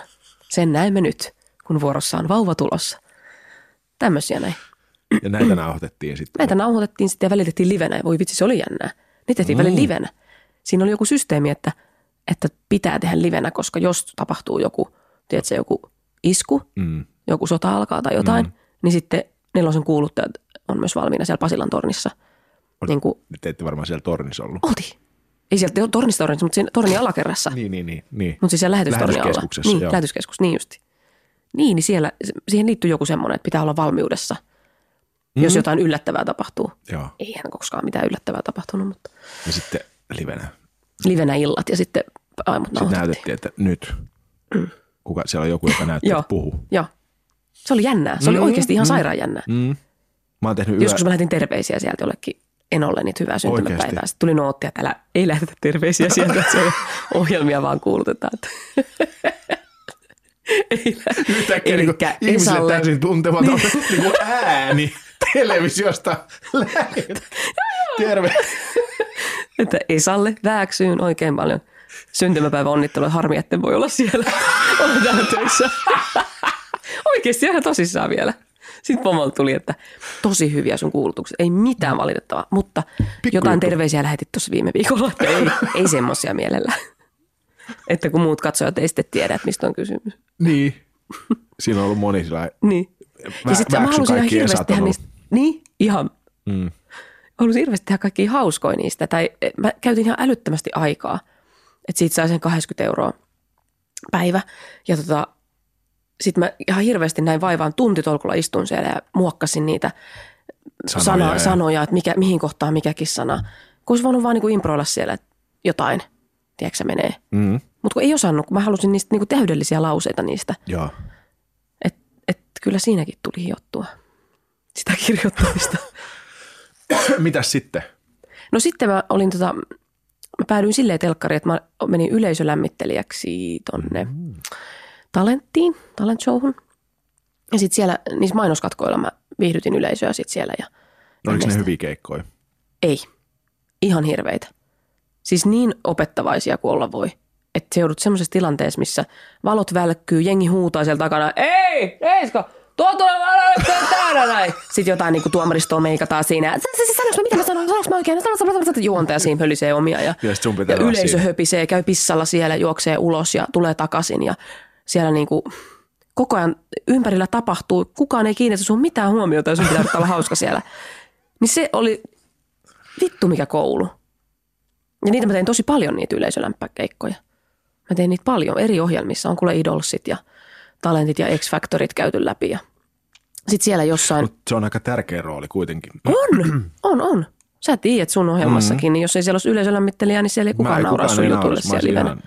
Sen näemme nyt, kun vuorossa on vauva tulossa. Tämmöisiä näin. Ja näitä nauhoitettiin sitten. Näitä nauhoitettiin sitten ja välitettiin livenä. Ja voi vitsi, se oli jännää. Niitä tehtiin mm. välillä livenä. Siinä oli joku systeemi, että, että pitää tehdä livenä, koska jos tapahtuu joku, tiedätkö, joku isku, Mm. joku sota alkaa tai jotain, mm. niin sitten nelosen kuuluttajat on myös valmiina siellä Pasilan tornissa. Niin kuin Te ette varmaan siellä tornissa ollut. oltiin. Ei sieltä tornista tornissa, mutta siinä tornin alakerrassa. Niin, niin, niin. niin. Mutta siis siellä lähetystornin alla. Niin, joo. lähetyskeskus, niin justi. Niin, niin siellä, siihen liittyy joku semmoinen, että pitää olla valmiudessa, mm. jos jotain yllättävää tapahtuu. Joo. Eihän koskaan mitään yllättävää tapahtunut, mutta Ja sitten livenä. livenä illat ja sitten aimut Sitten näytettiin, että nyt. Kuka, siellä on joku, joka näyttää, että puhuu. Joo. Se oli jännää. Se oli Mm, oikeasti ihan mm. sairaan jännää. Mm. Mä oon tehnyt yö... Joskus mä lähetin terveisiä sieltä jollekin Enolle, niin hyvää syntymäpäivää. Sitten tuli nootti, että älä, ei lähetetä terveisiä sieltä, että se on ohjelmia vaan kuulutetaan. ei Yhtäkkiä niin Elikkä ihmisille Esalle- täysin tuntematon niin. niin ääni televisiosta. Lähet. Terve. Että Esalle vääksyyn oikein paljon syntymäpäivä onnittelua. Harmi, että voi olla siellä. Täällä töissä. Oikeasti ihan tosissaan vielä. Sitten pomolta tuli, että tosi hyviä sun kuulutukset. Ei mitään valitettavaa, mutta jotain juttu. terveisiä lähetit tuossa viime viikolla. Että ei, ei semmoisia mielellä. Että kun muut katsojat ei sitten tiedä, että mistä on kysymys. Niin. Siinä on ollut moni sillä Niin. Vä- ja sitten mä halusin ihan hirveästi tehdä niistä. Niin, ihan. mm. Halusin hirveästi tehdä kaikkia hauskoja niistä. Tai eh, mä käytin ihan älyttömästi aikaa. Että siitä sai sen 80 euroa päivä. Ja tota, sitten mä ihan hirveästi näin vaivaan tuntitolkulla istun siellä ja muokkasin niitä Sanoja sanoja, ja- sana, sanoja että mikä, mihin kohtaan mikäkin sana. Kun olisi voinut vaan niinku improilla siellä jotain, tiedätkö se menee. Mm. Mutta kun ei osannut, kun mä halusin niistä niinku täydellisiä lauseita niistä. Joo. Että et kyllä siinäkin tuli hiottua sitä kirjoittamista. Mitäs sitten? No sitten mä olin tota, mä päädyin silleen telkkariin, että mä menin yleisölämmittelijäksi tonne talenttiin, talent showhun. Ja sitten siellä niissä mainoskatkoilla mä viihdytin yleisöä sit siellä. Ja Oliko ne hyviä keikkoja? Ei. Ihan hirveitä. Siis niin opettavaisia kuin olla voi. Että se joudut semmoisessa tilanteessa, missä valot välkkyy, jengi huutaa siellä takana, ei, Reiska, tuo valot täällä näin. Sitten jotain niin kuin tuomaristoa meikataan siinä. Sanoinko mä, mitä mä sanon, sanoinko mä oikein? Juontaja siinä pölisee omia. Ja, Ja yleisö siinä. höpisee, käy pissalla siellä, juoksee ulos ja tulee takaisin. Ja siellä niin kuin koko ajan ympärillä tapahtuu, kukaan ei kiinnitä sun mitään huomiota ja sun pitää olla hauska siellä. Niin se oli vittu mikä koulu. Ja niitä mä tein tosi paljon niitä yleisölämpäkeikkoja. Mä tein niitä paljon eri ohjelmissa. On kuule Idolsit ja Talentit ja X-Factorit käyty läpi. Ja sitten siellä jossain, Mut se on aika tärkeä rooli kuitenkin. on, on, on. Sä tiedät sun ohjelmassakin, niin jos ei siellä olisi yleisölämmittelijää, niin siellä ei kukaan ei nauraa sun mä siellä livenä.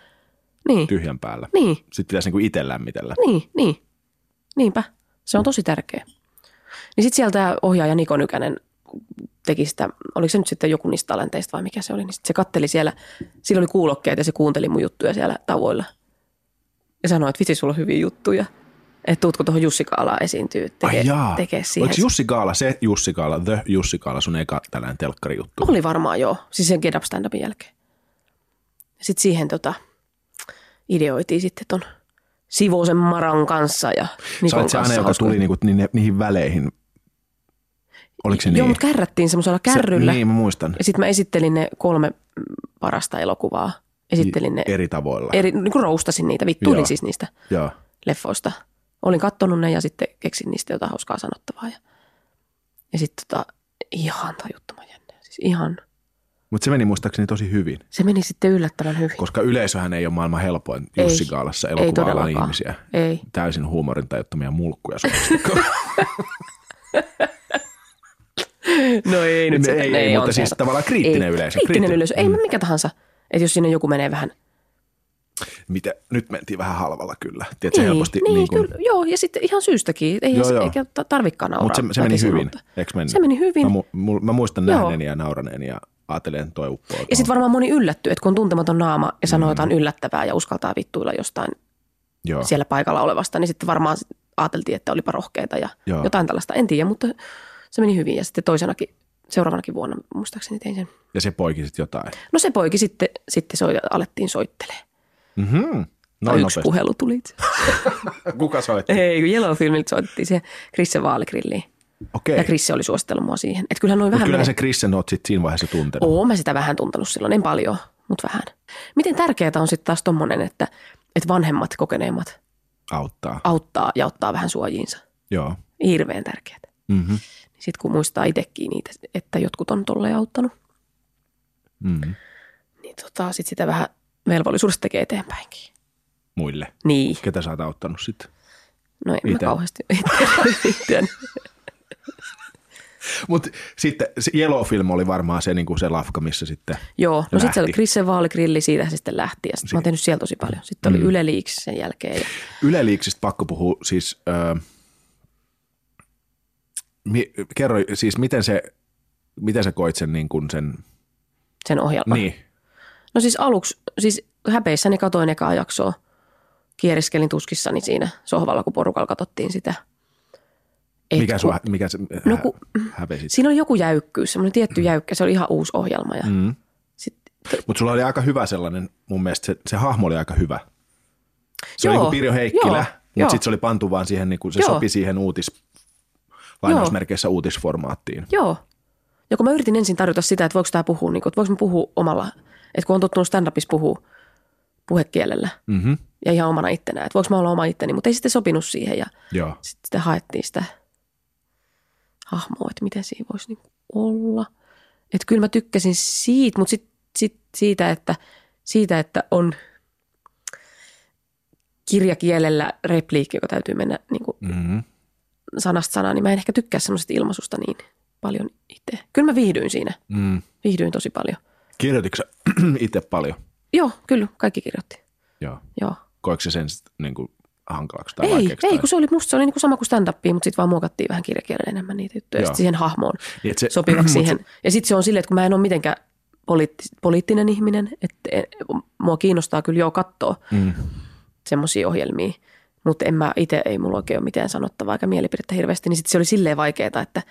Niin, tyhjän päällä. niin, Sitten pitäisi niinku itse lämmitellä. niin, niin. Niinpä. Se on tosi tärkeä. Niin sitten sieltä ohjaaja Niko Nykänen teki sitä, oliko se nyt sitten joku niistä talenteista vai mikä se oli, niin sit se katteli siellä, sillä oli kuulokkeet ja se kuunteli mun juttuja siellä tauoilla. Ja sanoi, että vitsi, sulla on hyviä juttuja. Että tuutko tuohon Jussi Kaalaan esiintyy tekee, Ai tekee siihen. Oliko Jussi Kaala, se Jussi Kaala, The Jussi Kaala, sun eka tällainen telkkarijuttu? Oli varmaan joo, siis sen Get Up Stand-upin jälkeen. Sitten siihen tota, ideoitiin sitten ton Sivosen Maran kanssa ja Sä Nikon olit se aina, joka tuli niinku niihin, niihin väleihin. Oliko se niin? Joo, mutta kärrättiin semmoisella kärryllä. Se, niin, mä muistan. Ja sitten mä esittelin ne kolme parasta elokuvaa. Esittelin ne Eri tavoilla. eri, niin kuin roustasin niitä, vittuilin Joo. siis niistä Joo. leffoista. Olin kattonut ne ja sitten keksin niistä jotain hauskaa sanottavaa. Ja, ja sitten tota, ihan tajuttoman jännä. Siis ihan, Mutta se meni muistaakseni tosi hyvin, se meni sitten yllättävän hyvin. koska yleisöhän ei ole maailman helpoin Ei. Jussi Kaalassa Ei elokuva-alan todellakaan. ihmisiä. Ei. Täysin huumorin tajuttomia mulkkuja. No ei nyt se- ei, ei, mutta on siis tavallaan kriittinen ei, yleisö, Kriittinen kriittinen. yleisö, ei mm. mikä tahansa. Että jos sinne joku menee vähän Mitä? Nyt mentiin vähän halvalla kyllä. Tiedätkö, niin, helposti niin, niin kuin, kyllä, joo, ja sitten ihan syystäkin. Ei, Joo, joo. eikä ta- tarvikaan nauraa. Mutta se, se meni hyvin, eikö mennyt? Se meni hyvin. Mä, mu, mu, mä muistan Joo. nähneeni ja nauraneeni ja ajattelin, että toi uppoo. Ja sitten varmaan moni yllättyy, että kun on tuntematon naama ja sanoo jotain yllättävää ja uskaltaa vittuilla jostain Joo. siellä paikalla olevasta, niin sitten varmaan ajateltiin, että olipa rohkeita ja Joo. jotain tällaista. En tiedä, mutta se meni hyvin. Ja sitten toisenakin, seuraavanakin vuonna muistaakseni tein sen. Ja se poiki sitten jotain. No se poiki sitten, sitten soi, alettiin soittelee. Mm-hmm. No, Noin yksi nopeasti. puhelu tuli itse. Kuka soitti? Ei, Yellow Filmiltä soitettiin se Krisse Vaaligrilliin. Okei. Ja Krisse oli suositellut mua siihen. Että kyllähän noin vähän kyllähän menee. se Krissen oot sit siinä vaiheessa tuntenut. Oon mä sitä vähän tuntenut silloin, en paljon, mutta vähän. Miten tärkeää on sitten taas tommonen, että, että vanhemmat, kokeneemmat Auttaa. auttaa ja ottaa vähän suojiinsa. Joo. Hirveän tärkeää. Mm-hmm. Sitten kun muistaa itsekin niitä, että jotkut on tolleen auttanut, Mm-hmm. niin tota, sit sitä vähän velvollisuudesta tekee eteenpäinkin. Muille. Niin. Ketä sä oot auttanut sitten? No en Ite. mä kauheasti. Mutta sitten se Yellow Film oli varmaan se, niin kuin se lafka, missä sitten... Joo, no sitten se oli. Krissen vaaligrilli, siitä se sitten lähti. Ja sit mä oon tehnyt siellä tosi paljon. Sitten oli Yle Leaks sen jälkeen. Ja Yle Leaksista pakko puhua siis... Öö, mi, kerro siis, miten se, miten sä koit sen, niin kuin sen... sen ohjelman. Niin. No siis aluksi, siis häpeissäni katoin ekaa jaksoa. Kieriskelin tuskissani siinä sohvalla, kun porukalla katsottiin sitä. Et Mikä, kun- sua, mikä se No kun- häpesit? Siinä oli joku jäykkyys, semmoinen tietty jäykkä. Se oli ihan uusi ohjelma. Ja Mm. Mutta sulla oli aika hyvä sellainen, mun mielestä se, se hahmo oli aika hyvä. Se Joo, oli niin kuin Pirjo Heikkilä, mutta sitten se oli pantu vaan siihen, niin kuin se Joo. sopi siihen uutis, lainausmerkeissä uutisformaattiin. joo. Ja kun mä yritin ensin tarjota sitä, että voiko tämä puhua, niin kuin, että voiko mä puhua omalla, että kun on tottunut stand-upissa puhua puhekielellä Mm-hmm. ja ihan omana ittenään, että voiko mä olla oma itteni, mutta ei sitten sopinut siihen ja Joo. sitten haettiin sitä hahmoa, että miten siinä voisi niin olla. Että kyllä mä tykkäsin siitä, mutta sit, sit siitä, että, siitä, että on kirjakielellä repliikki, joka täytyy mennä niin kuin Mm-hmm. Sanasta sanaan, niin mä en ehkä tykkää semmoisesta ilmaisusta niin paljon itse. Kyllä mä viihdyin siinä. Mm. Viihdyin tosi paljon. Kirjoititko itse paljon? Joo, kyllä, kaikki kirjoitti. Joo. Joo. Koiko se sen niin kuin hankalaksi tai Ei, vaikeaksi? ei, tai... kun se oli musta se oli niin kuin sama kuin stand-upia, mutta sitten vaan muokattiin vähän kirjakielellä enemmän niitä juttuja. Ja Joo. sitten siihen hahmoon Niin, se- sopivaksi siihen. Ja sitten se on silleen, että kun mä en ole mitenkään poliitti, poliittinen ihminen, että en- mua kiinnostaa kyllä jo katsoa Mm. semmoisia ohjelmia, Mutta en mä itse, ei mulla oikein ole mitään sanottavaa eikä mielipidettä hirveästi, niin sitten se oli silleen vaikeaa, että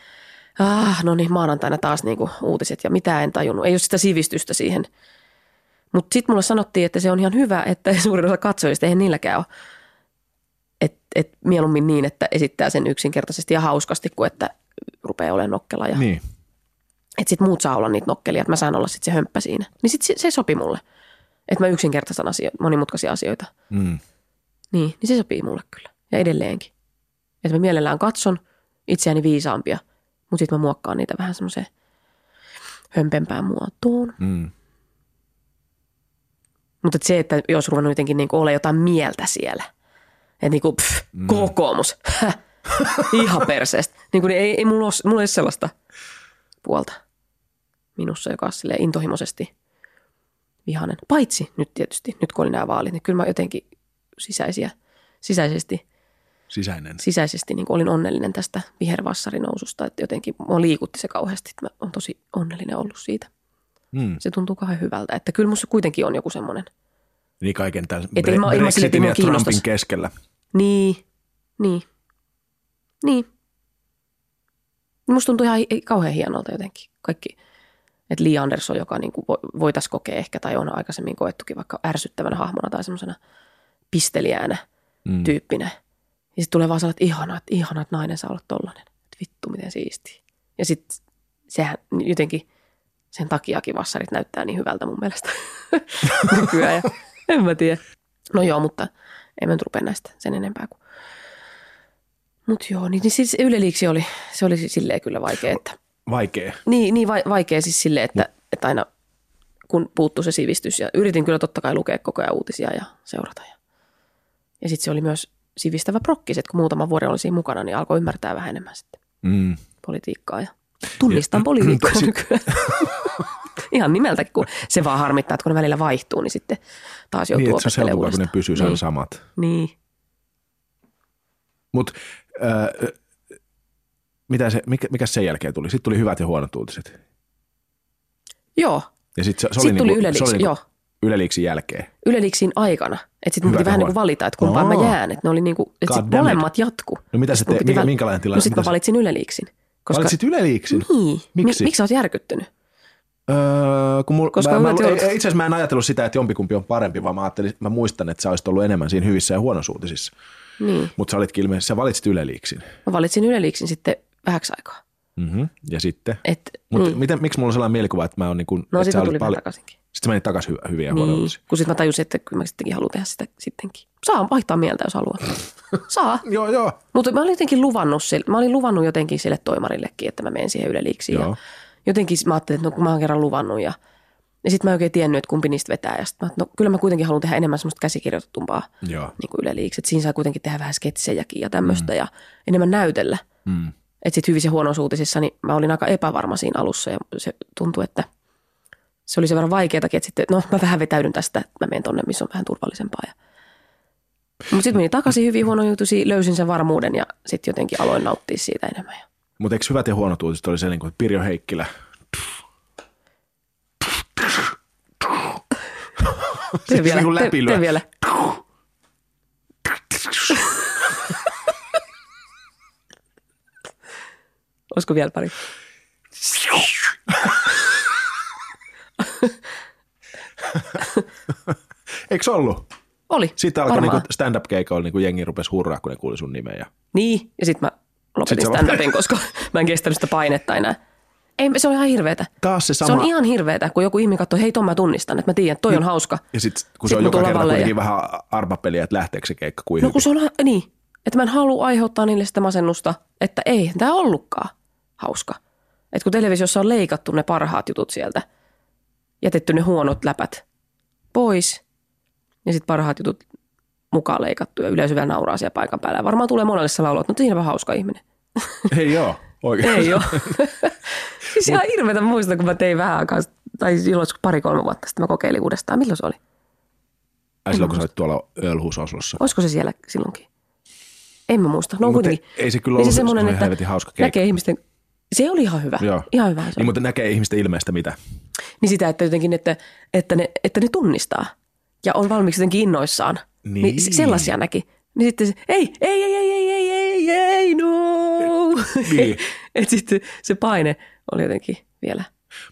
ah, no niin, maanantaina taas niinku uutiset ja mitä en tajunnut. Ei ole sitä sivistystä siihen. Mutta sitten mulle sanottiin, että se on ihan hyvä, että suurin osa katsojista, eihän niilläkään ole. Et, et mieluummin niin, että esittää sen yksinkertaisesti ja hauskasti, kuin että rupeaa olemaan nokkela. Ja, Niin. Että sitten muut saa olla niitä nokkelia, että mä saan olla sitten se hömppä siinä. Niin sitten se, se sopi mulle. Että mä yksinkertaistan asio- monimutkaisia asioita. Mm. Niin, niin se sopii mulle kyllä. Ja edelleenkin. Että mä mielellään katson itseäni viisaampia, mutta sitten mä muokkaan niitä vähän semmoiseen hömpempään muotoon. Mm. Mutta se, että jos ruvennut jotenkin niin ole jotain mieltä siellä. Että niin kuin, pff, kokoomus. Häh. Ihan perseestä. Niin kuin, ei, ei mulla, ole, mulla ei ole sellaista puolta minussa, joka on intohimoisesti vihainen. Paitsi nyt tietysti, nyt kun oli nämä vaalit, niin kyllä mä jotenkin sisäisiä, sisäisesti, Sisäinen. sisäisesti niin olin onnellinen tästä vihervassarinoususta. Että jotenkin mua liikutti se kauheasti, että mä oon tosi onnellinen ollut siitä. Mm. Se tuntuu kauhean hyvältä. Että kyllä musta kuitenkin on joku semmoinen – Niin kaiken tämän Et että Brexitin ja Trumpin keskellä. Niin, niin, niin. Musta tuntuu ihan kauhean hienolta jotenkin kaikki. Että Lee Anderson, joka niin kuin voitaisiin kokea ehkä tai on aikaisemmin koettukin vaikka ärsyttävänä hahmona tai semmoisena pisteliäänä Mm. tyyppinä. Ja sitten tulee vaan sellainen, että ihanaa, että ihanaa, että nainen saa olla tollainen. Että vittu, miten siistiä. Ja sitten sehän jotenkin sen takiakin vassarit näyttää niin hyvältä mun mielestä nykyään. Ja en mä tiedä. No joo, mutta en mä nyt rupea näistä sen enempää kuin. Mut joo, niin, niin siis Yle Liiksi oli, se oli silleen kyllä vaikea, että Vaikea. niin, niin vai, vaikea siis silleen, että, että aina kun puuttuu se sivistys ja yritin kyllä totta kai lukea koko ajan uutisia ja seurata. Ja, ja sitten se oli myös sivistävä prokkis, että kun muutama vuoden oli siinä mukana, niin alkoi ymmärtää vähän enemmän sitten Mm. politiikkaa ja tunnistan Ja- poliitikkoa tosi- nykyään. Ihan nimeltäkin, kun se vaan harmittaa, että kun ne välillä vaihtuu, niin sitten taas joutuu Niin, että se on opettelemaan helpompaa, kun ne uudestaan. pysyy niin. samat. Niin. Mutta äh, mitä se, mikä, mikä sen jälkeen tuli? Sitten tuli hyvät ja huonot uutiset. Joo, Ja sit se, se sitten oli tuli niinku, se oli niinku joo. Yle Liiksin jälkeen. Yle Liiksin aikana. Että sitten mun piti vähän niin kuin valita, että kumpaan Aa. mä jään. Että ne oli niin kuin, että sit molemmat jatku. No mitä se Sit mun te- mikä- väl- minkälainen tilanne? No sitten mä se- valitsin Yle Liiksin. Koska, Valitsit Yle Liiksin? Niin. Miksi? Mi- miksi sä oot järkyttynyt? Öö, kun mul, Koska mä, mä, joudut- itse asiassa mä en ajatellut sitä, että jompikumpi on parempi, vaan mä ajattelin, mä muistan, että sä olisit ollut enemmän siinä hyvissä ja huonoissa uutisissa. Niin. Mutta sä olitkin ilmeisesti, sä valitsit Yle Liiksin. Mä valitsin Yle Liiksin sitten vähäksi aikaa. Mm-hmm. Ja sitten? Et, Mutta niin. miten, miksi mulla on sellainen mielikuva, että mä oon niin kuin, No että sitten sä olit paljon- takaisinkin. Sitten mä menin takaisin hy- hyviä ja huonoja Niin, uutisia. kun sitten mä tajusin, että kyllä mä sittenkin haluan tehdä sitä sittenkin. Saa vaihtaa mieltä, jos haluaa. Saa. Joo, joo. Mutta mä olin jotenkin luvannut, sille, mä olin luvannut jotenkin sille toimarillekin, että mä menen siihen Yle Liiksiin. Joo. Ja jotenkin mä ajattelin, että no kun mä oon kerran luvannut ja, ja sitten mä en oikein tiennyt, että kumpi niistä vetää. Ja sit mä, no kyllä mä kuitenkin haluan tehdä enemmän semmoista käsikirjoitetumpaa Joo. niin kuin Yle Liiksi. Että siinä saa kuitenkin tehdä vähän sketsejäkin ja tämmöistä ja enemmän näytellä. Mm. Että sitten hyvissä ja huonoissa uutisissa, niin mä olin aika epävarma siinä alussa ja se tuntui, että se oli sen verran vaikeatakin, että sitten, no mä vähän vetäydyn tästä, että mä menen tonne, missä on vähän turvallisempaa. Ja... Mutta sitten menin takaisin hyvin huono jutusi, löysin sen varmuuden ja sitten jotenkin aloin nauttia siitä enemmän. Ja... Mutta eikö hyvät ja huonot uutiset oli se, niin kuin, että Pirjo Heikkilä. Tee vielä, niin tee, läpilyö. tee vielä. Olisiko vielä pari? Eikö ollut? Oli, Sitten alkoi varmaan. niin stand-up-keikoilla, niin kuin jengi rupesi hurraa, kun ne kuuli sun nimeä. Ja... Niin, ja sitten mä lopetin Sit stand-upin, koska mä en kestänyt sitä painetta enää. Ei, se on ihan hirveetä. Taas se Se sama. on ihan hirveetä, kun joku ihminen katsoo, hei ton mä tunnistan, että mä tiedän, toi on hauska. Ja sitten kun Sit se on joka kerta lavalle ja- kuitenkin vähän arvapeliä, että lähteekö se keikka kuin No hyvin. kun se on, niin, että mä en halua aiheuttaa niille sitä masennusta, että ei tämä ollutkaan hauska. Että kun televisiossa on leikattu ne parhaat jutut sieltä, jätetty ne huonot läpät pois ja sitten parhaat jutut mukaan leikattu ja yleisö vielä nauraa siellä paikan päällä. Ja varmaan tulee monelle se laulu, että no siinäpä hauska ihminen. Ei joo, oikein. Ei ole. siis ihan hirveätä muistan, kun mä tein vähän aikaa, tai silloin pari-kolme vuotta sitten mä kokeilin uudestaan. Milloin se oli? Ai silloin, kun sä olit tuolla Ölhus Oslossa. Olisiko se siellä silloinkin? En mä muista. No Mut kuitenkin. ei- se kyllä Niin ollut se semmoinen, että hauska keikka. näkee ihmisten... Se oli ihan hyvä. Joo. Ihan hyvä Niin, mutta näkee ihmisten ilmeestä mitä. Niin sitä, että jotenkin, että, että, ne, että ne tunnistaa. Ja on valmiiksi jotenkin innoissaan. Niin. niin se- sellaisia näki. Niin sitten se, ei, ei, ei, ei, ei, ei, ei, ei, no. Niin. Et sitten se paine oli jotenkin vielä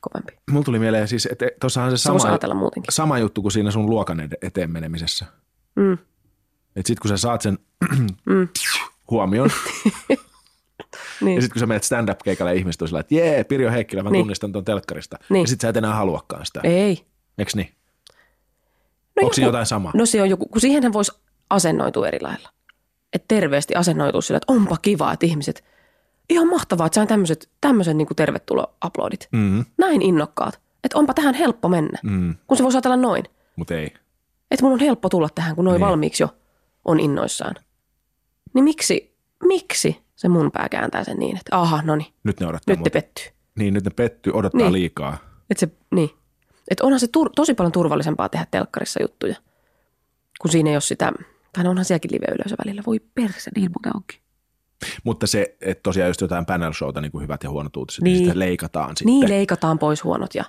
kovempi. Mulla tuli mieleen siis, että tuossahan se sama, sama juttu kuin siinä sun luokan eteen menemisessä. Mm. Että sit kun sä saat sen Mm. huomioon, Niin. ja sit kun sä menet stand-up-keikalle ja ihmiset on sillä, että jee, Pirjo Heikkilä, mä Niin. tunnistan ton telkkarista. Niin. Ja sit sä et enää haluakaan sitä. Ei. Eiks niin? No Onko siinä jotain samaa? No se on joku, kun siihenhän voisi asennoitua eri lailla. Että terveesti asennoitua sillä, että onpa kiva, että ihmiset, ihan mahtavaa, että sain tämmöiset, tämmöisen niin tervetulo-uploadit. Mm, Näin innokkaat. Että onpa tähän helppo mennä, mm, kun se voisi ajatella noin. mut ei. Että mun on helppo tulla tähän, kun noin Niin. valmiiksi jo on innoissaan. Niin miksi, miksi se mun pää kääntää sen niin, että aha, no niin, Nyt ne odottaa nyt te mua. pettyy. Niin, nyt ne pettyy, odottaa Niin. liikaa. Että se, niin. Että onhan se tur- tosi paljon turvallisempaa tehdä telkkarissa juttuja, kun siinä ei ole sitä, tai no onhan sielläkin live-yleisö välillä. Voi perse, niin muuten onkin. Mutta se, että tosiaan just jotain panel showta, niin kuin hyvät ja huonot uutiset, niin, Niin. niin sitä leikataan sitten. Niin leikataan pois huonot ja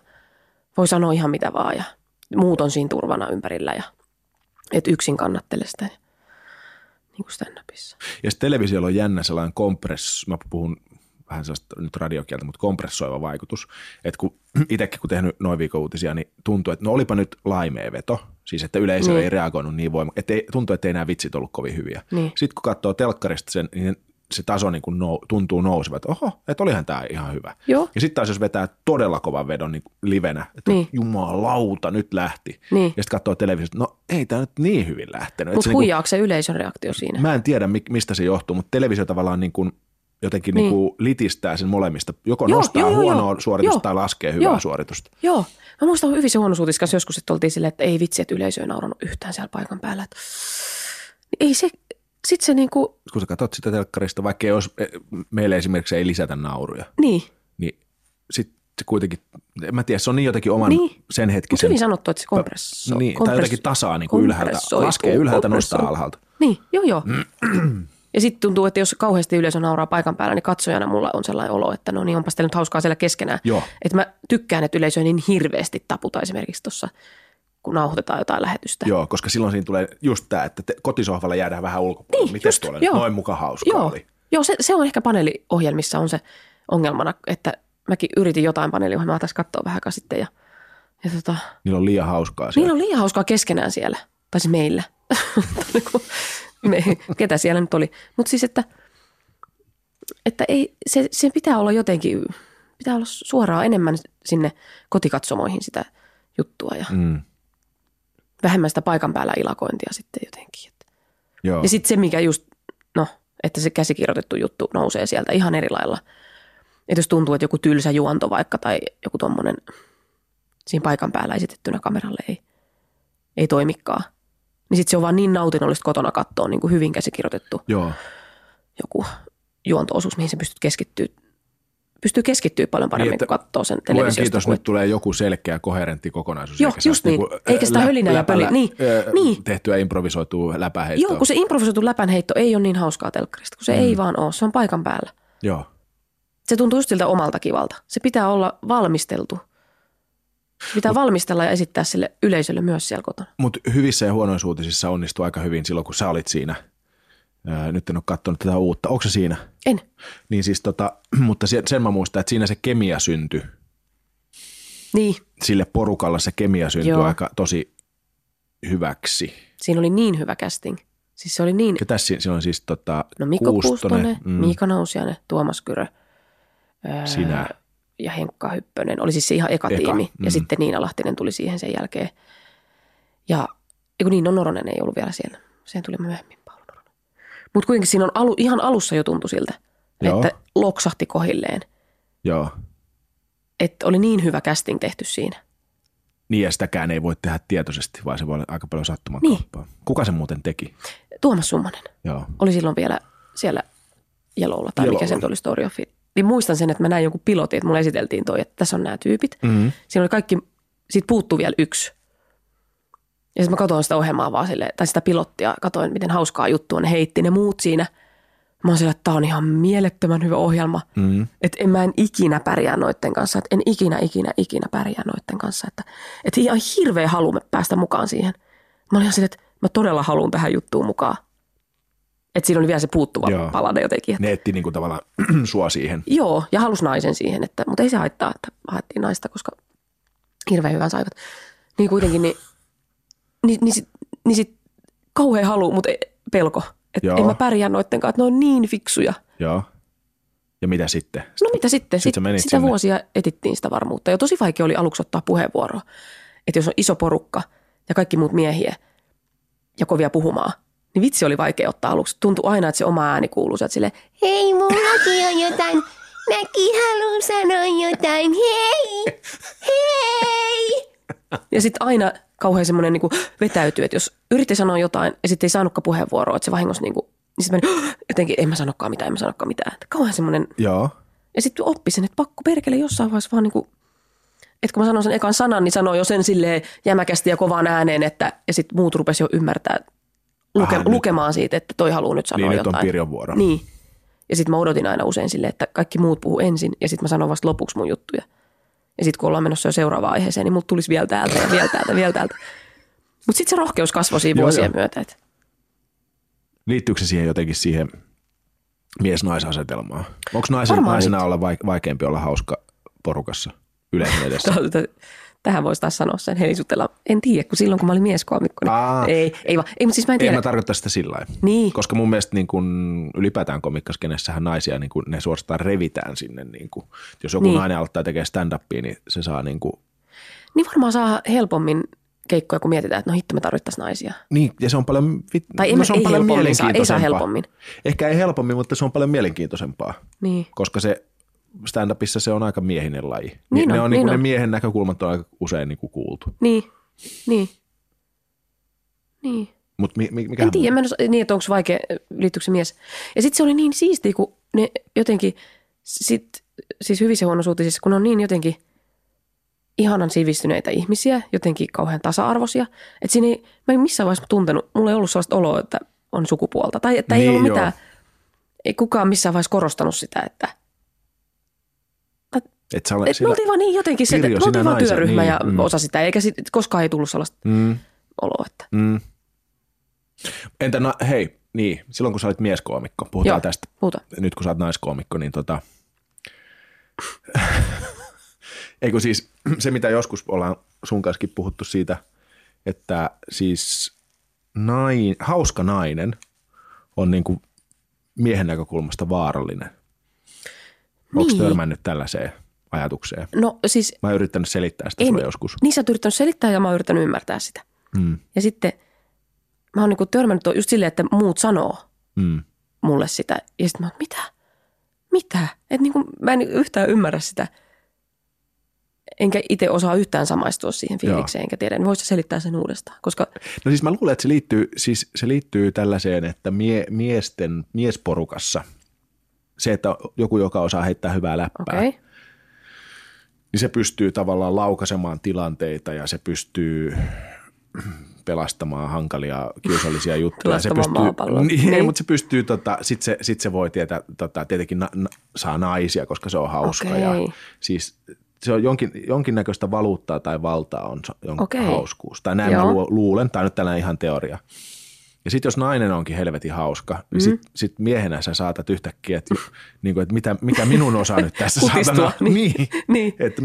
voi sanoa ihan mitä vaan ja muut on siinä turvana ympärillä ja et yksin kannattele sitä. Niin kuin stand-upissa. Ja sitten televisiolla on jännä sellainen kompress, mä puhun vähän sellaista nyt radiokieltä, mutta kompressoiva vaikutus. Että kun itsekin kun tehnyt noin viikon uutisia, niin tuntuu, että no olipa nyt laimea veto, siis että yleisö Niin. ei reagoinut niin voimakkaasti, tuntuu, että ei nämä vitsit ollut kovin hyviä. Niin. Sitten kun katsoo telkkarista sen, niin se taso niin kuin nou, tuntuu nousevan, että oho, että olihan tämä ihan hyvä. Joo. Ja sitten taas jos vetää todella kovan vedon niin kuin livenä, että Niin. niin. jumalauta, nyt lähti. Niin. Ja sitten katsoo televisiosta, no ei tämä nyt niin hyvin lähtenyt. Mutta se niinku- huijaako se yleisön reaktio siinä? Mä en tiedä, mi- mistä se johtuu, mutta televisio tavallaan niin kuin jotenkin niin. Niin. Niin kuin litistää sen molemmista. Joko Joo, nostaa joo, joo, huonoa joo. suoritusta Joo. tai laskee hyvää Joo. suoritusta. Joo. Mä muistan hyvissä huonosuutis kanssa joskus, että oltiin silleen, että ei vitsi, että yleisö ei nauranut yhtään siellä paikan päällä. Että... Ei se, sit se niinku, Kun sä katsot sitä telkkarista, vaikka ei olisi, eh, meille esimerkiksi ei lisätä nauruja, niin. niin sitten se kuitenkin, en mä tiedä, se on niin jotenkin oman Niin. sen hetkisen. hyvin sanottu, että se kompresso, niin, tai jotenkin tasaa niin kuin ylhäältä, laskee ylhäältä, nostaa kompressoi- alhaalta. Niin, joo joo. ja sitten tuntuu, että jos kauheasti yleisö nauraa paikan päällä, niin katsojana mulla on sellainen olo, että no niin, onpas teillä nyt hauskaa siellä keskenään. Joo. Että mä tykkään, että yleisö ei niin hirveästi taputa esimerkiksi tuossa, kun nauhoitetaan jotain lähetystä. Joo, koska silloin siinä tulee just tämä, että te, kotisohvalla jäädään vähän ulkopuolelle. Niin, Miten just, tuolla joo. noin muka hauskaa Joo, oli? joo se, se on ehkä paneeliohjelmissa on se ongelmana, että mäkin yritin jotain paneeliohjelmaa tässä katsoa vähän aikaa sitten ja, ja tota, Niillä on liian hauskaa siellä. niillä on liian hauskaa keskenään siellä, tai siis meillä. Me, ketä siellä nyt oli. Mutta siis, että, että ei, se, se pitää olla jotenkin, pitää olla suoraan enemmän sinne kotikatsomoihin sitä juttua ja Mm, vähemmän sitä paikan päällä ilakointia sitten jotenkin. Että. joo. Ja sitten se, mikä just, no, että se käsikirjoitettu juttu nousee sieltä ihan eri lailla. Että jos tuntuu, että joku tylsä juonto vaikka tai joku tuommoinen siinä paikan päällä esitettynä kameralle ei, ei toimikaan, niin sitten se on vaan niin nautinnollista kotona katsoa niin kuin hyvin käsikirjoitettu joo. joku juonto-osuus, mihin se pystyt keskittyä, pystyy keskittyä paljon paremmin, Niin, niin, että kun katsoo sen televisiosta. kiitos, kuin- nyt tulee joku selkeä, koherentti kokonaisuus. Joo, eikä just niin. niinku, Eikä sitä lä- hölinää ja läpällä, pöli- niin, ö, niin. Tehtyä improvisoitua läpäheittoa. Joo, kun se improvisoitu läpänheitto ei ole niin hauskaa telkkarista, kun se mm. ei vaan ole. Se on paikan päällä. Joo. Se tuntuu just siltä omalta kivalta. Se pitää olla valmisteltu. Pitää valmistella ja esittää sille yleisölle myös siellä kotona. Mutta hyvissä ja huonoissa uutisissa onnistui aika hyvin silloin, kun sä olit siinä. Nyt en ole katsonut tätä uutta. Onko se siinä? En. Niin siis tota, mutta se- sen mä muistan, että siinä se kemia syntyi. Niin, Sille porukalla se kemia syntyi Joo. aika tosi hyväksi. siinä oli niin hyvä casting. Siis se oli niin, Ketäs siinä, siinä on siis tota, no Mikko Kuustonen, mm, Miika Nousiainen, Tuomas Kyrö ää, sinä. ja Henkka Hyppönen. Oli siis se ihan eka, Eka, tiimi. mm. Ja sitten Niina Lahtinen tuli siihen sen jälkeen. Ja niin, no Noronen ei ollut vielä siellä. Siihen tuli myöhemmin. Mutta kuitenkin siinä on alu, ihan alussa jo tuntui siltä, Joo. että loksahti kohilleen. Joo. Että oli niin hyvä casting tehty siinä. Niin ja sitäkään ei voi tehdä tietoisesti, vaan se voi olla aika paljon sattuman Niin. kauppaa. Kuka sen muuten teki? Tuomas Summanen Joo. oli silloin vielä siellä Jeloulla, tai mikä Jeloulla. sen tuli Story of. Niin muistan sen, että mä näin jonkun pilotin, että mulle esiteltiin toi, että tässä on nämä tyypit. Mm-hmm. Siinä oli kaikki, siitä puuttuu vielä yksi. Ja sitten mä katsoin sitä ohjelmaa vaan sille, tai sitä pilottia, katsoin miten hauskaa juttua ne heitti ne muut siinä. Mä oon sillä, että tää on ihan mielettömän hyvä ohjelma. Mm-hmm. Että en mä en ikinä pärjää noitten kanssa, että en ikinä, ikinä, ikinä pärjää noitten kanssa. Että, että ihan hirveä halu päästä mukaan siihen. Mä olin ihan että mä todella haluan tähän juttuun mukaan. Että siinä oli vielä se puuttuva Joo. palanen jotenkin. Että, Ne etti niinku tavallaan sua siihen. Joo, ja halus naisen siihen, että, mutta ei se haittaa, että haettiin naista, koska hirveän hyvän saivat. Niin kuitenkin, niin, niin, niin, sit, niin sit kauhean halu, mutta ei- pelko. Että en mä pärjää noitten kanssa, että ne on niin fiksuja. Joo. Ja mitä sitten? No mitä sitten? Sit sä menit sitä sinne. vuosia etittiin sitä varmuutta. Ja tosi vaikea oli aluksi ottaa puheenvuoroa. Että jos on iso porukka ja kaikki muut miehiä ja kovia puhumaan, niin vitsi oli vaikea ottaa aluksi. Tuntui aina, että se oma ääni kuuluu sieltä silleen, hei mullakin on jotain, mäkin haluan sanoa jotain, hei, hei. Ja sitten aina kauhean semmoinen niin vetäytyy, että jos yritti sanoa jotain ja sitten ei saanutkaan puheenvuoroa, että se vahingossa niin kuin, niin sitten meni, jotenkin en mä sanokaan mitään, en mä sanokaan mitään. Kauhean semmoinen Joo. ja sitten oppi sen, että pakko perkele jossain vaiheessa vaan niinku, että kun mä sanon sen ekan sanan, niin sanoo jo sen silleen jämäkästi ja kovaan ääneen, että, ja sitten muut rupesi jo ymmärtää, luke, Aha, nyt- lukemaan siitä, että toi haluaa nyt sanoa Niin, nyt on jotain. Pirjon vuoro. Niin. Ja sitten mä odotin aina usein silleen, että kaikki muut puhuu ensin, ja sitten mä sanon vasta lopuksi mun juttuja. Ja sitten kun ollaan menossa jo seuraavaan aiheeseen, niin mut tulisi vielä täältä ja vielä täältä, vielä täältä. Mutta sitten se rohkeus kasvoi siinä vuosien joo. myötä. Että Liittyykö se siihen jotenkin siihen mies-naisasetelmaan? Onko naisen, Varmaan naisena olla vaik- vaikeampi olla hauska porukassa yleisön edessä? Tähän voisi taas sanoa sen helisutella. En tiedä, kun silloin kun mä olin mieskoomikko, niin Aa. ei, ei, vaan, ei, mutta siis mä en tiedä. mä tarkoita sitä sillä lailla. Niin. Koska mun mielestä niin kun ylipäätään komikkaskenessähän naisia, niin kun ne suorastaan revitään sinne. Niin kun, jos joku Niin. nainen aloittaa tekemään stand-upia, niin se saa niin kuin, Niin varmaan saa helpommin keikkoja, kun mietitään, että no hitto, me tarvittaisiin naisia. niin, ja se on paljon, vit- Tai ei, no, se on ei paljon helpommin saa, ei saa mielenkiintoisempaa. helpommin. Ehkä ei helpommin, mutta se on paljon mielenkiintoisempaa, Niin. koska se stand-upissa se on aika miehinen laji. Niin ne on, on, niin niin kuin ne on. miehen näkökulmat on aika usein niin kuin kuultu. Niin, niin, niin. Mutta mi, mi, mikä En tiedä, mä en osaa, niin, että onko vaikea, liittyykö se mies. Ja sitten se oli niin siistiä, kun ne jotenkin, sit, siis hyvissä ja huonoissa uutisissa, kun ne on niin jotenkin ihanan sivistyneitä ihmisiä, jotenkin kauhean tasa-arvoisia. Että siinä ei, mä en missään vaiheessa tuntenut, mulla ei ollut sellaista oloa, että on sukupuolta. Tai että ei Niin, ollut joo. mitään, ei kukaan missään vaiheessa korostanut sitä, että Et sä ole, Et me oltiin vaan niin jotenkin se, että me oltiin vaan työryhmä niin, ja mm. osa sitä, eikä sit, koskaan ei tullut sellaista mm, oloa, että mm. Entä na, hei, niin, silloin kun sä olit mieskoomikko, puhutaan Joo. tästä. puhuta. Nyt kun sä oot naiskoomikko, niin tota... Eikö siis se, mitä joskus ollaan sun kanssakin puhuttu siitä, että siis nain, hauska nainen on niin kuin miehen näkökulmasta vaarallinen. Onko Niin. törmännyt tällaiseen ajatukseen? No siis, Mä oon yrittänyt selittää sitä en, sulle joskus. niin sä oot yrittänyt selittää ja mä oon yrittänyt ymmärtää sitä. Mm, Ja sitten mä oon niinku törmännyt just silleen, että muut sanoo mm. mulle sitä. Ja sitten mä oon, mitä? Mitä? Että niinku, mä en yhtään ymmärrä sitä. Enkä itse osaa yhtään samaistua siihen Joo. fiilikseen, enkä tiedä. Niin voisi selittää sen uudestaan, koska No siis mä luulen, että se liittyy, siis se liittyy tällaiseen, että mie, miesten, miesporukassa se, että joku, joka osaa heittää hyvää läppää. Okay. Niin se pystyy tavallaan laukaisemaan tilanteita ja se pystyy pelastamaan hankalia kiusallisia juttuja. Se pystyy. Niin, Niin. mutta se pystyy, tota, sit, se, sit se voi tietää, tota, tietenkin na, na, saa naisia, koska se on hauska. Okei. Ja siis se on jonkin, jonkinnäköistä valuuttaa tai valtaa on jonkun Okei. hauskuus. Tai näin mä Joo. lu- luulen, tai nyt tällainen ihan teoria. Ja sitten jos nainen onkin helvetin hauska, niin Mm. sit, sit miehenä sä saatat yhtäkkiä, että, niin että mitä, mikä minun osa nyt tässä saatana. niin. Niin. Niin. Että,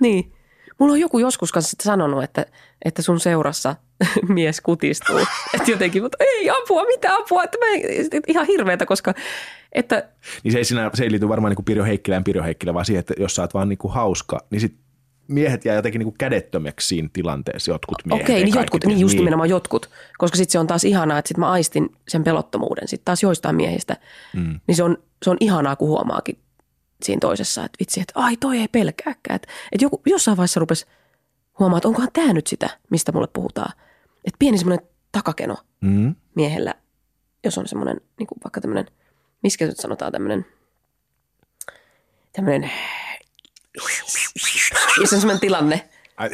Niin. Mulla on joku joskus kanssa sanonut, että, että sun seurassa mies kutistuu. Että jotenkin, mutta ei apua, mitä apua. Että mä, ihan hirveetä, koska että niin se ei, siinä, se ei liity varmaan niin kuin Pirjo Heikkilään Pirjo Heikkilä, vaan siihen, että jos sä oot vaan niin kuin hauska, niin sit miehet jää jotenkin niin kädettömäksi siinä tilanteessa, jotkut miehet. okei, ei niin jotkut, niin just nimenomaan jotkut. Koska sitten se on taas ihanaa, että sit mä aistin sen pelottomuuden sitten taas joistain miehistä. Mm. Niin se on, se on ihanaa, kun huomaakin siinä toisessa, että vitsi, että ai toi ei pelkääkään. Että, että joku, jossain vaiheessa rupesi huomaa, että onkohan tämä nyt sitä, mistä mulle puhutaan. Että pieni semmoinen takakeno Mm. miehellä, jos on semmoinen, niin vaikka tämmöinen, miskä nyt sanotaan tämmöinen, tämmöinen, jos on semmoinen tilanne, Ai,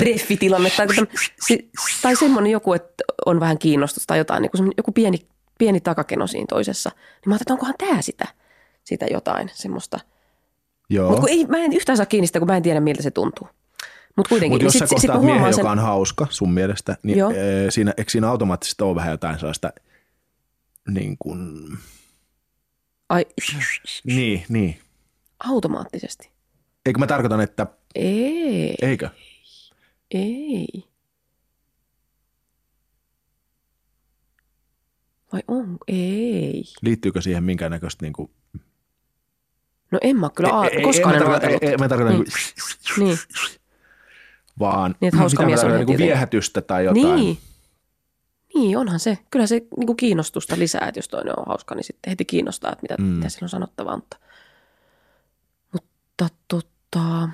reffitilanne tai, täm, si- tai semmoinen joku, että on vähän kiinnostus tai jotain, niin kuin joku pieni, pieni takakeno siinä toisessa, niin mä ajattelin, että onkohan tämä sitä, sitä jotain semmoista. joo. Mutta ei, mä en yhtään saa kiinni sitä, kun mä en tiedä, miltä se tuntuu. Mutta kuitenkin. Mutta jos sä sit- sit kohtaat mä miehen, huomaan joka on hauska sun mielestä, niin Joo. ee, siinä, eikö siinä automaattisesti ole vähän jotain sellaista niin kuin, Ai, niin, niin. automaattisesti. Eikö mä tarkoitan, että, Ei, eikö? ei. Vai on? Ei. Liittyykö siihen minkäännäköistä niin kuin, No en mä kyllä a- ei, koskaan ei, en tarkoitan, ajatellut. ei, mä tarkoitan Niin. niin. Niin, vaan Niin, että hauska mies on niin viehätystä tai jotain. niin. Niin, onhan se. Kyllä se niin kuin kiinnostusta lisää, että jos toinen on hauska, niin sitten heti kiinnostaa, että mitä, Mm. mm. mitä sillä on sanottavaa. Mutta, mutta tota,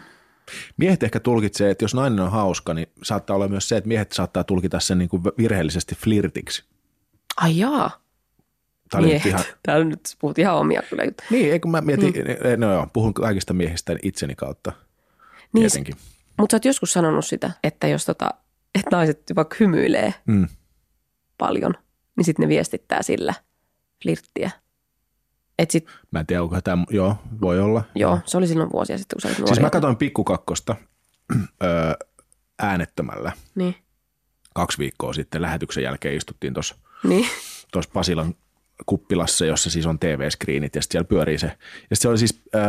Miehet ehkä tulkitsee, että jos nainen on hauska, niin saattaa olla myös se, että miehet saattaa tulkita sen niin kuin virheellisesti flirtiksi. ai jaa, Tämä oli nyt miehet. ihan, Täällä nyt puhut ihan omia kyllä juttuja. niin, eikö mä mietin, niin. no joo, puhun kaikista miehistä itseni kautta Niin, mutta sä oot joskus sanonut sitä, että jos tota, että naiset vaikka hymyilee Mm. paljon, niin sitten ne viestittää sillä flirttiä. Et sit, Mä en tiedä, onko tämä, joo, voi olla. joo, se oli silloin vuosia sitten, kun sä olit nuori. Siis mä katsoin pikkukakkosta öö, äänettömällä Niin, kaksi viikkoa sitten lähetyksen jälkeen istuttiin tuossa niin, tuossa Pasilan kuppilassa, jossa siis on TV-screenit ja sitten siellä pyörii se. Ja se oli siis äh,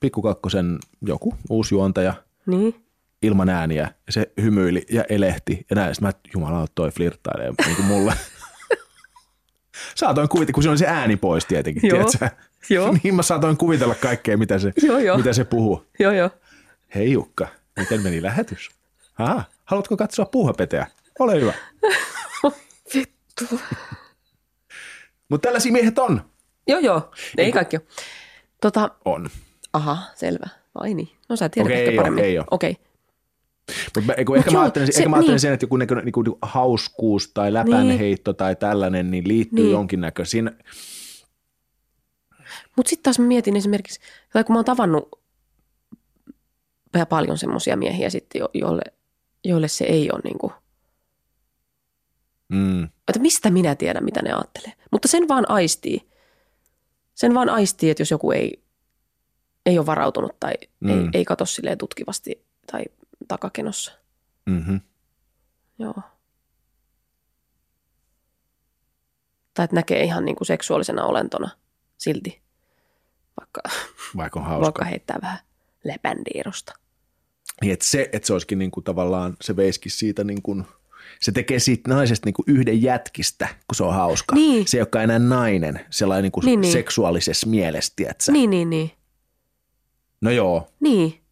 Pikkukakkosen joku uusi juontaja niin. ilman ääniä ja se hymyili ja elehti ja näin. Sitten mä, että jumala, toi flirttailee niin kuin mulle. saatoin kuvitella, kun siinä oli se ääni pois tietenkin, Joo, joo. niin mä saatoin kuvitella kaikkea, mitä se, Joo, joo. mitä se puhuu. Joo, joo. Hei Jukka, miten meni lähetys? Aha, haluatko katsoa puuhapeteä? Ole hyvä. Vittu. Mutta tällaisia miehet on. Joo, joo. Ei kaikki ole. Tota, On. aha, selvä. Ai niin. No sä tiedät Okei, ehkä paremmin. ei oo. Mutta ehkä, ehkä, mä joo, ajattelen, se- ehkä mä ajattelen niin. sen, että joku niinku, niinku, niinku hauskuus tai läpänheitto tai tällainen, niin liittyy Niin. jonkinnäköisiin. Mutta sitten taas mä mietin esimerkiksi, tai kun mä oon tavannut vähän paljon semmoisia miehiä sitten, jo, joille, joille se ei ole niin kuin, Mm, että mistä minä tiedän, mitä ne ajattelee. Mutta sen vaan aistii. Sen vaan aistii, että jos joku ei, ei ole varautunut tai mm. ei, ei katso silleen tutkivasti tai takakenossa. mm-hmm. Joo. Tai että näkee ihan niin kuin seksuaalisena olentona silti, vaikka, Vaikka on hauska. vaikka heittää vähän lepändiirosta. Niin, että se, että se olisikin niinku tavallaan, se veiskin siitä niin kuin, se tekee siitä naisesta niinku yhden jätkistä, kun se on hauska. Niin. Se ei olekaan enää nainen, sellainen niinku Niin, niin. seksuaalisessa mielessä, tiedätkö? Niin, niin, niin. No joo, Niin.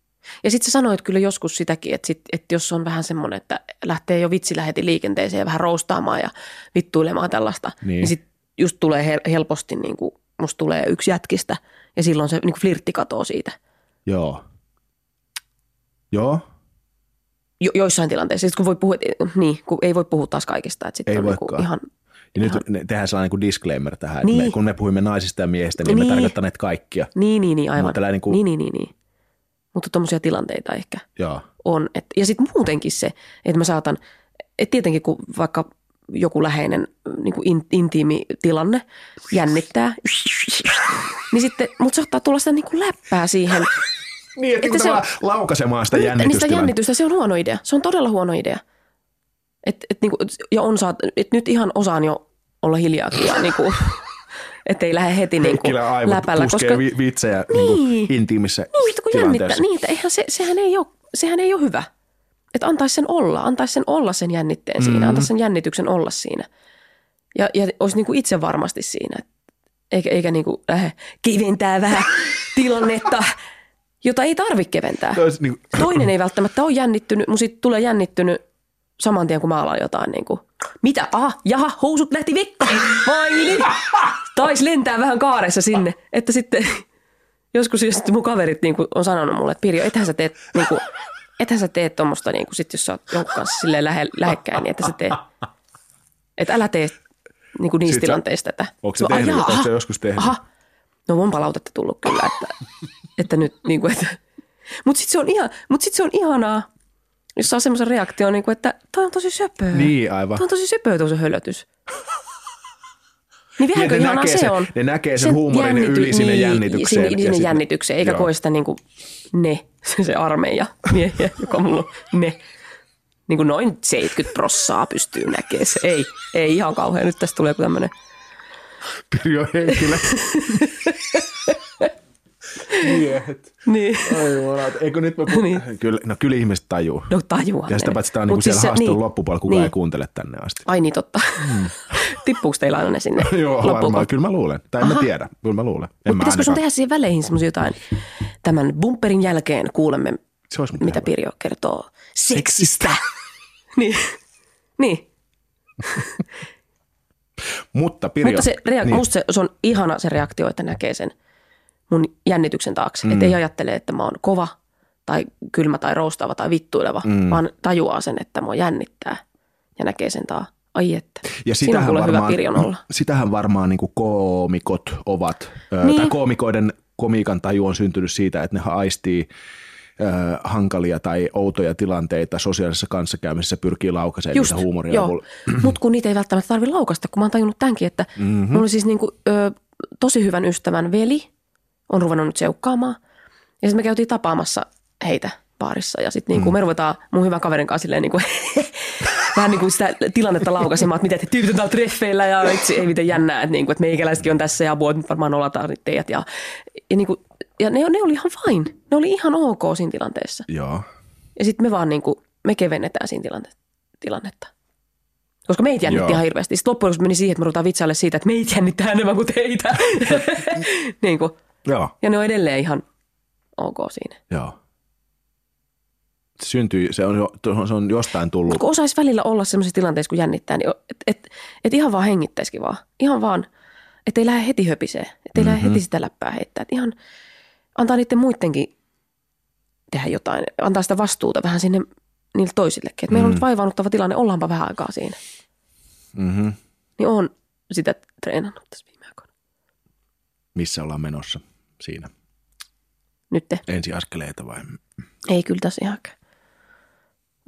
Ja sitten sä sanoit kyllä joskus sitäkin, että, sit, että jos on vähän semmoinen, että lähtee jo vitsillä heti liikenteeseen ja vähän roustaamaan ja vittuilemaan tällaista, Niin. niin, niin sitten just tulee hel- helposti, niin kuin, musta tulee yksi jätkistä ja silloin se niin kuin flirtti katoo siitä. joo. Joo, Jo- joissain tilanteissa, sit kun voi puhua, niin, kun ei voi puhua taas kaikista, että sitten Ei on niin kuin voikaan. ihan, ja ihan nyt tehdään sellainen kuin disclaimer tähän, että Niin. me, kun me puhuimme naisista ja miehistä, niin, niin. me Niin. tarkoittaneet kaikkia. niin, niin, niin, aivan. Mutta niin kuin- Niin, niin, niin, niin. Mutta tuommoisia tilanteita ehkä. Joo. on. Et, ja sitten muutenkin se, että mä saatan, että tietenkin kun vaikka joku läheinen niin kuin in, intiimi tilanne jännittää, niin sitten, mutta saattaa tulla sitä niin kuin läppää siihen. Niin, että, Että se on- laukaisemaan sitä Niin jännitystä. sitä jännitystä, se on huono idea. Se on todella huono idea. Et, et, niin kuin, ja on saat, et nyt ihan osaan jo olla hiljaakin ja niin kuin, ettei lähde heti niin kuin läpällä. Koska, vi- vitsejä niin. Niin. Intiimissä Niin, kun jännittää, niin, että eihän se, sehän, ei ole, sehän ei ole hyvä. Että antaisi sen olla, antaisi sen olla sen jännitteen mm-hmm. siinä, antaisi sen jännityksen olla siinä. Ja, ja olisi niin kuin itse varmasti siinä, eikä, eikä niin kuin lähde keventää vähän tilannetta, jota ei tarvitse keventää. Niin, Toinen ei välttämättä ole jännittynyt, mutta sitten tulee jännittynyt saman tien, kun mä alan jotain niin kuin, mitä? Aha, jaha, housut lähti vekka. Vai niin? Tais lentää vähän kaaressa sinne, että sitten joskus just mun kaverit niin kuin, on sanonut mulle, että Pirjo, ethän sä teet, niin kuin, ethän sä teet tuommoista, niin kuin, sit jos sä oot jonkun kanssa silleen lähe, lähekkäin, niin että sä teet, että älä tee niin kuin niistä Sit sä- tilanteista tätä. Onko se tehnyt? "Ai, Onko aha, se joskus tehnyt? Aha, no on palautetta tullut kyllä, että, että nyt niin kuin, että, mutta sitten se, on ihan, mut sit se on ihanaa, jos saa semmoisen reaktion, niin kuin, että toi on tosi söpöä. Niin, aivan. Toi on tosi söpöä tuo se hölötys. Niin Niin, vähänkö ne ihanaa se sen- on. ne näkee sen huumorin yli sinne jännitykseen Sinne, sinne jännitykseen, eikä Joo. koe sitä niin kuin ne, se armeija miehiä, joka mulla on ne. Niin kuin noin 70 prossaa pystyy näkemään se. Ei, ei ihan kauhean. Nyt tästä tulee joku tämmöinen Pirjo Heikkilä. Miehet. Niin. Ai jumalat. Eikö nyt mä puhun? Niin. Kyllä, no kyllä ihmiset tajuu. No tajuan. Ja sitä ne. paitsi tämä on niinku siellä se- haastattelun niin. loppupuolella, kukaan Niin. ei kuuntele tänne asti. Ai niin, totta. Tippuuko teillä aina ne sinne Joo, loppuun? varmaan. Kyllä mä luulen. Tai en mä Aha. tiedä. Kyllä mä luulen. En Mutta mä pitäisikö sun ainakaan. tehdä siihen väleihin semmoisia jotain? Tämän bumperin jälkeen kuulemme, Se olisi mitä hyvä. Pirjo kertoo seksistä. niin. niin. Mutta Pirjo. Mutta se, rea- niin. niin. musta se, se on ihana se reaktio, että näkee sen mun jännityksen taakse. Mm. Että ei ajattele, että mä oon kova tai kylmä tai roustaava tai vittuileva, mm. vaan tajuaa sen, että mua jännittää ja näkee sen taa. Ai että. Ja on sitähän kuule varmaan, hyvä olla. sitähän varmaan niin kuin koomikot ovat, niin. Tai koomikoiden komiikan taju on syntynyt siitä, että ne aistii äh, hankalia tai outoja tilanteita sosiaalisessa kanssakäymisessä pyrkii laukaisemaan Just, niitä huumoria. joo. Mutta kun niitä ei välttämättä tarvitse laukasta, kun mä oon tajunnut tämänkin, että mm-hmm. mulla oli siis niinku, ö, tosi hyvän ystävän veli on ruvennut nyt seukkaamaan. Ja sitten me käytiin tapaamassa heitä baarissa ja sitten niinku mm. me ruvetaan mun hyvän kaverin kanssa silleen niinku, vähän niinku sitä tilannetta laukaisemaan, että mitä te tyypit on täällä treffeillä ja itse ei miten jännää, että, niinku, että meikäläisetkin on tässä ja voi nyt varmaan olataan teidät. Ja, ja, niinku, ja ne, ne oli ihan fine. Ne oli ihan ok siinä tilanteessa. Joo. Ja sitten me vaan niinku, me kevennetään siinä tilante- tilannetta. Koska meitä jännitti Joo. ihan hirveästi. Sitten loppujen lopuksi meni siihen, että me ruvetaan vitsaille siitä, että meitä jännittää enemmän kuin teitä. niin kuin. Joo. Ja ne on edelleen ihan ok siinä. Joo. Se syntyy, se on, se on jostain tullut. Kun osaisi välillä olla sellaisessa tilanteessa, kun jännittää, niin että et, et ihan vaan hengittäisikin vaan. Ihan vaan, että ei lähde heti höpisee. Että ei mm-hmm. lähde heti sitä läppää heittää. Et ihan antaa niiden muidenkin tehdä jotain. Antaa sitä vastuuta vähän sinne niille toisillekin. Että meillä on nyt vaivaannuttava tilanne, ollaanpa vähän aikaa siinä. Mm-hmm. Niin on sitä treenannut tässä viime aikoina. Missä ollaan menossa siinä? Nyt te. Ensiaskeleita vai? Ei kyllä tässä ihan.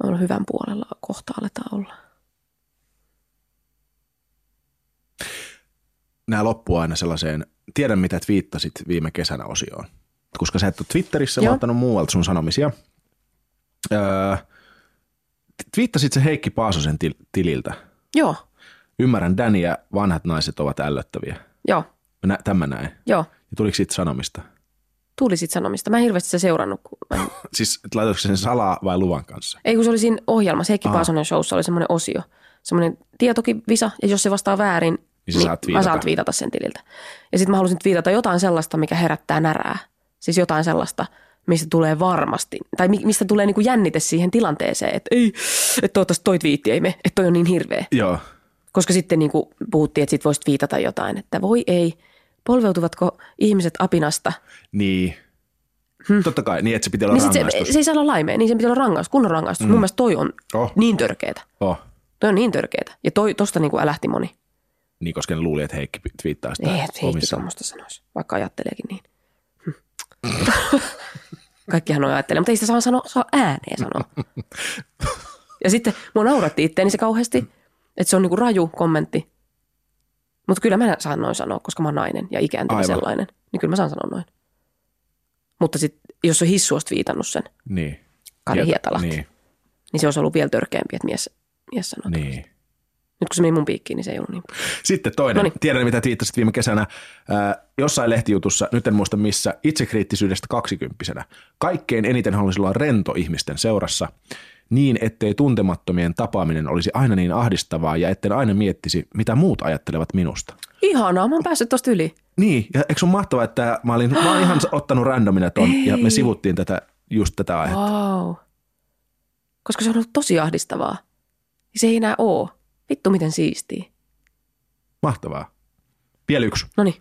On hyvän puolella kohta aletaan olla. Nämä loppuu aina sellaiseen, tiedän mitä twiittasit viime kesänä osioon. Koska sä et ole Twitterissä, Joo. ottanut muualta sun sanomisia. Öö, twiittasit se Heikki Paasosen til- tililtä. Joo, Ymmärrän, Danny ja vanhat naiset ovat ällöttäviä. joo, Nä, tämän näin. joo. Ja tuliko siitä sanomista? Tuli sit sanomista. Mä en hirveästi sitä seurannut. Kun mä. Siis et laitoiko sen salaa vai luvan kanssa? Ei kun se oli siinä ohjelmassa, Heikki Paasonen showssa oli semmoinen osio. Semmoinen tietokivisa, ja jos se vastaa väärin, Niin sä saat mä twiitata. saan viitata sen tililtä. Ja sitten mä halusin viitata jotain sellaista, mikä herättää närää. Siis jotain sellaista, mistä tulee varmasti, tai mi- mistä tulee niinku jännite siihen tilanteeseen, että ei, että toivottavasti toi twiitti ei me, että toi on niin hirveä. Joo. Koska sitten niin kuin puhuttiin, että sit voisit viitata jotain, että voi ei, polveutuvatko ihmiset apinasta? Niin. Hmm. Totta kai, niin että se pitää olla Niin sit se, rangaistus. se ei saa olla laimea, niin se pitää olla rangaistus, kunnon rangaistus. Mm. Mun mielestä toi on Oh. niin törkeetä. Oh. Toi on niin törkeetä. Ja toi, tosta niin kuin älähti moni. Niin, koska ne luuli, että Heikki twiittaa sitä Ei, että Heikki tuommoista sanoisi, vaikka ajatteleekin niin. Hm. Kaikkihan on ajattelee, mutta ei sitä saa, sanoa, saa ääneen sanoa. Ja sitten mua nauratti itteeni se kauheasti, että se on niinku raju kommentti. Mutta kyllä mä saan noin sanoa, koska mä oon nainen ja ikääntynyt Aivan. sellainen. Niin kyllä mä saan sanoa noin. Mutta sitten jos on hissuosta viitannut sen, Niin. Kari Hietalahti. Niin, niin se olisi ollut vielä törkeämpi, että mies, mies sanoo. Niin. Nyt kun se meni mun piikkiin, niin se ei ollut niin. Sitten toinen. Noniin. Tiedän, mitä twiittasit viime kesänä. Ää, jossain lehtijutussa, nyt en muista missä, itsekriittisyydestä kaksikymppisenä. Kaikkein eniten haluaisin olla rento ihmisten seurassa niin, ettei tuntemattomien tapaaminen olisi aina niin ahdistavaa ja etten aina miettisi, mitä muut ajattelevat minusta. Ihanaa, mä oon päässyt tosta yli. Niin, ja eikö ole mahtavaa, että mä olin, mä olin ihan ottanut randomina ton ja me sivuttiin tätä, just tätä aihetta. Wow. Koska se on ollut tosi ahdistavaa. Se ei enää oo. Vittu miten siistiä. Mahtavaa. Vielä yksi. No niin.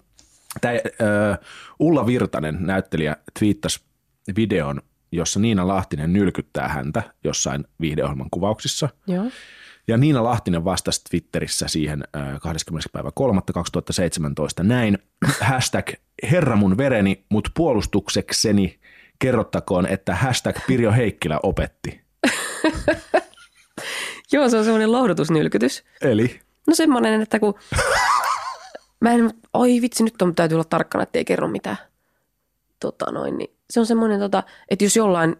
Tämä, äh, Ulla Virtanen, näyttelijä, twiittasi videon, jossa Niina Lahtinen nylkyttää häntä jossain viihdeohjelman kuvauksissa. Joo. Ja Niina Lahtinen vastasi Twitterissä siihen äh, 20. päivä 3. 2017 näin. Hashtag herra mun vereni, mut puolustuksekseni kerrottakoon, että hashtag Pirjo Heikkilä opetti. Joo, se on semmoinen lohdutusnylkytys. Eli No semmoinen, että kun... Mä en, oi vitsi, nyt on, täytyy olla tarkkana, ettei kerro mitään. Tota noin, niin se on semmoinen, tota, että jos jollain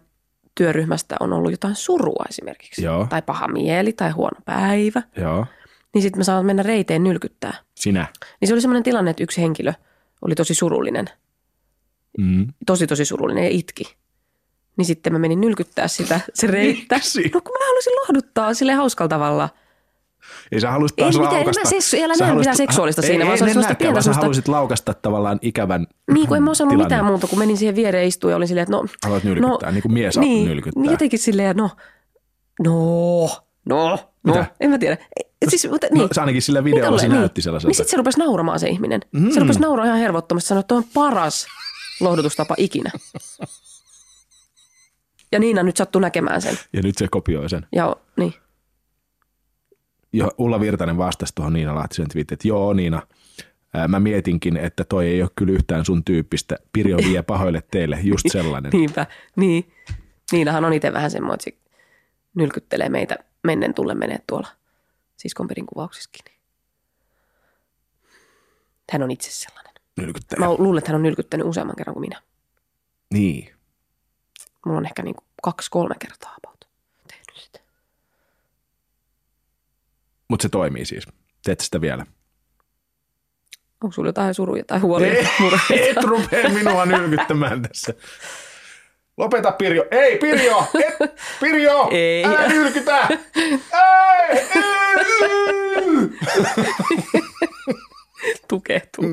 työryhmästä on ollut jotain surua esimerkiksi, Joo. tai paha mieli tai huono päivä, joo, niin sitten me saamme mennä reiteen nylkyttää. Sinä. Niin se oli semmoinen tilanne, että yksi henkilö oli tosi surullinen. Mm. Tosi, tosi surullinen ja itki. Niin sitten mä menin nylkyttää sitä, se reittä. Miksi? No kun mä halusin lohduttaa sille hauskalla tavalla. Ei sä halusit Ei taas mitään, en mä laukasta. seksu- älä Sä näe halusit- mitään seksuaalista ei, siinä, ei, vaan se oli en semmoista näkään, pientä vaan sä halusit laukasta tavallaan ikävän Niin kuin en mä osannut tilanne. mitään muuta, kun menin siihen viereen istuun ja olin silleen, että no... Haluat nylkyttää, niin kuin mies niin, nylkyttää. Niin jotenkin silleen, no, no, no, no, Mitä? en mä tiedä. Siis, mutta, No, niin. se ainakin sillä videolla Niin se tolleen, näytti niin. sellaiselta. Niin sitten se rupesi nauramaan se ihminen. Mm. Se rupesi nauraa ihan hervottomasti, sanoi, että on paras lohdutustapa ikinä. Ja Niina nyt sattui näkemään sen. Ja nyt se kopioi sen. Ja niin. Ulla Virtanen vastasi tuohon Niina Lahtisen twiittiin, että joo Niina, mä mietinkin, että toi ei ole kyllä yhtään sun tyyppistä. Pirjo vie pahoille teille, just sellainen. Niinpä, niin. Niinahan on itse vähän semmoinen, että se nylkyttelee meitä mennen tulle menee tuolla siskonperin kuvauksissakin. Hän on itse sellainen. Nylkyttäjä. Mä luulen, että hän on nylkyttänyt useamman kerran kuin minä. Niin. Mulla on ehkä niin kaksi-kolme kertaa about tehnyt sitä. Mutta se toimii siis. Teet sitä vielä. Onko sulla jotain suruja tai huolia? Ei, et rupea minua nylkyttämään tässä. Lopeta Pirjo. Ei Pirjo! Et, Pirjo! Ei. Älä nylkytä! Ei! ei! Tukehtuu.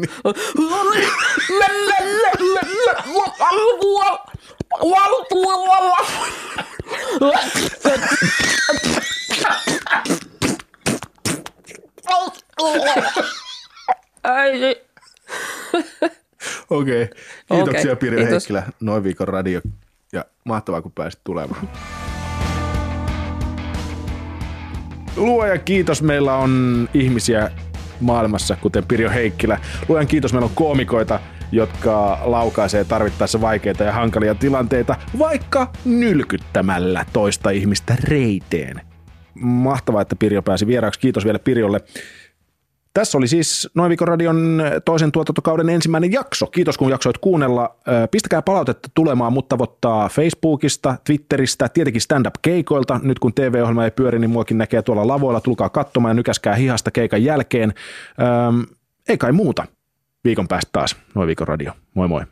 Ai, Okei. Kiitoksia Okei, Pirjo kiitos. Heikkilä. Noin viikon radio. Ja mahtavaa, kun pääsit tulemaan. Luojan kiitos, meillä on ihmisiä maailmassa, kuten Pirjo Heikkilä. Luojan kiitos, meillä on koomikoita, jotka laukaisee tarvittaessa vaikeita ja hankalia tilanteita, vaikka nylkyttämällä toista ihmistä reiteen. Mahtavaa, että Pirjo pääsi vieraaksi. Kiitos vielä Pirjolle. Tässä oli siis Noin viikon radion toisen tuotantokauden ensimmäinen jakso. Kiitos kun jaksoit kuunnella. Pistäkää palautetta tulemaan, mutta tavoittaa Facebookista, Twitteristä, tietenkin stand-up-keikoilta. Nyt kun TV-ohjelma ei pyöri, niin muakin näkee tuolla lavoilla. Tulkaa katsomaan ja nykäskää hihasta keikan jälkeen. Ei kai muuta. Viikon päästä taas Noin viikon radio. Moi moi.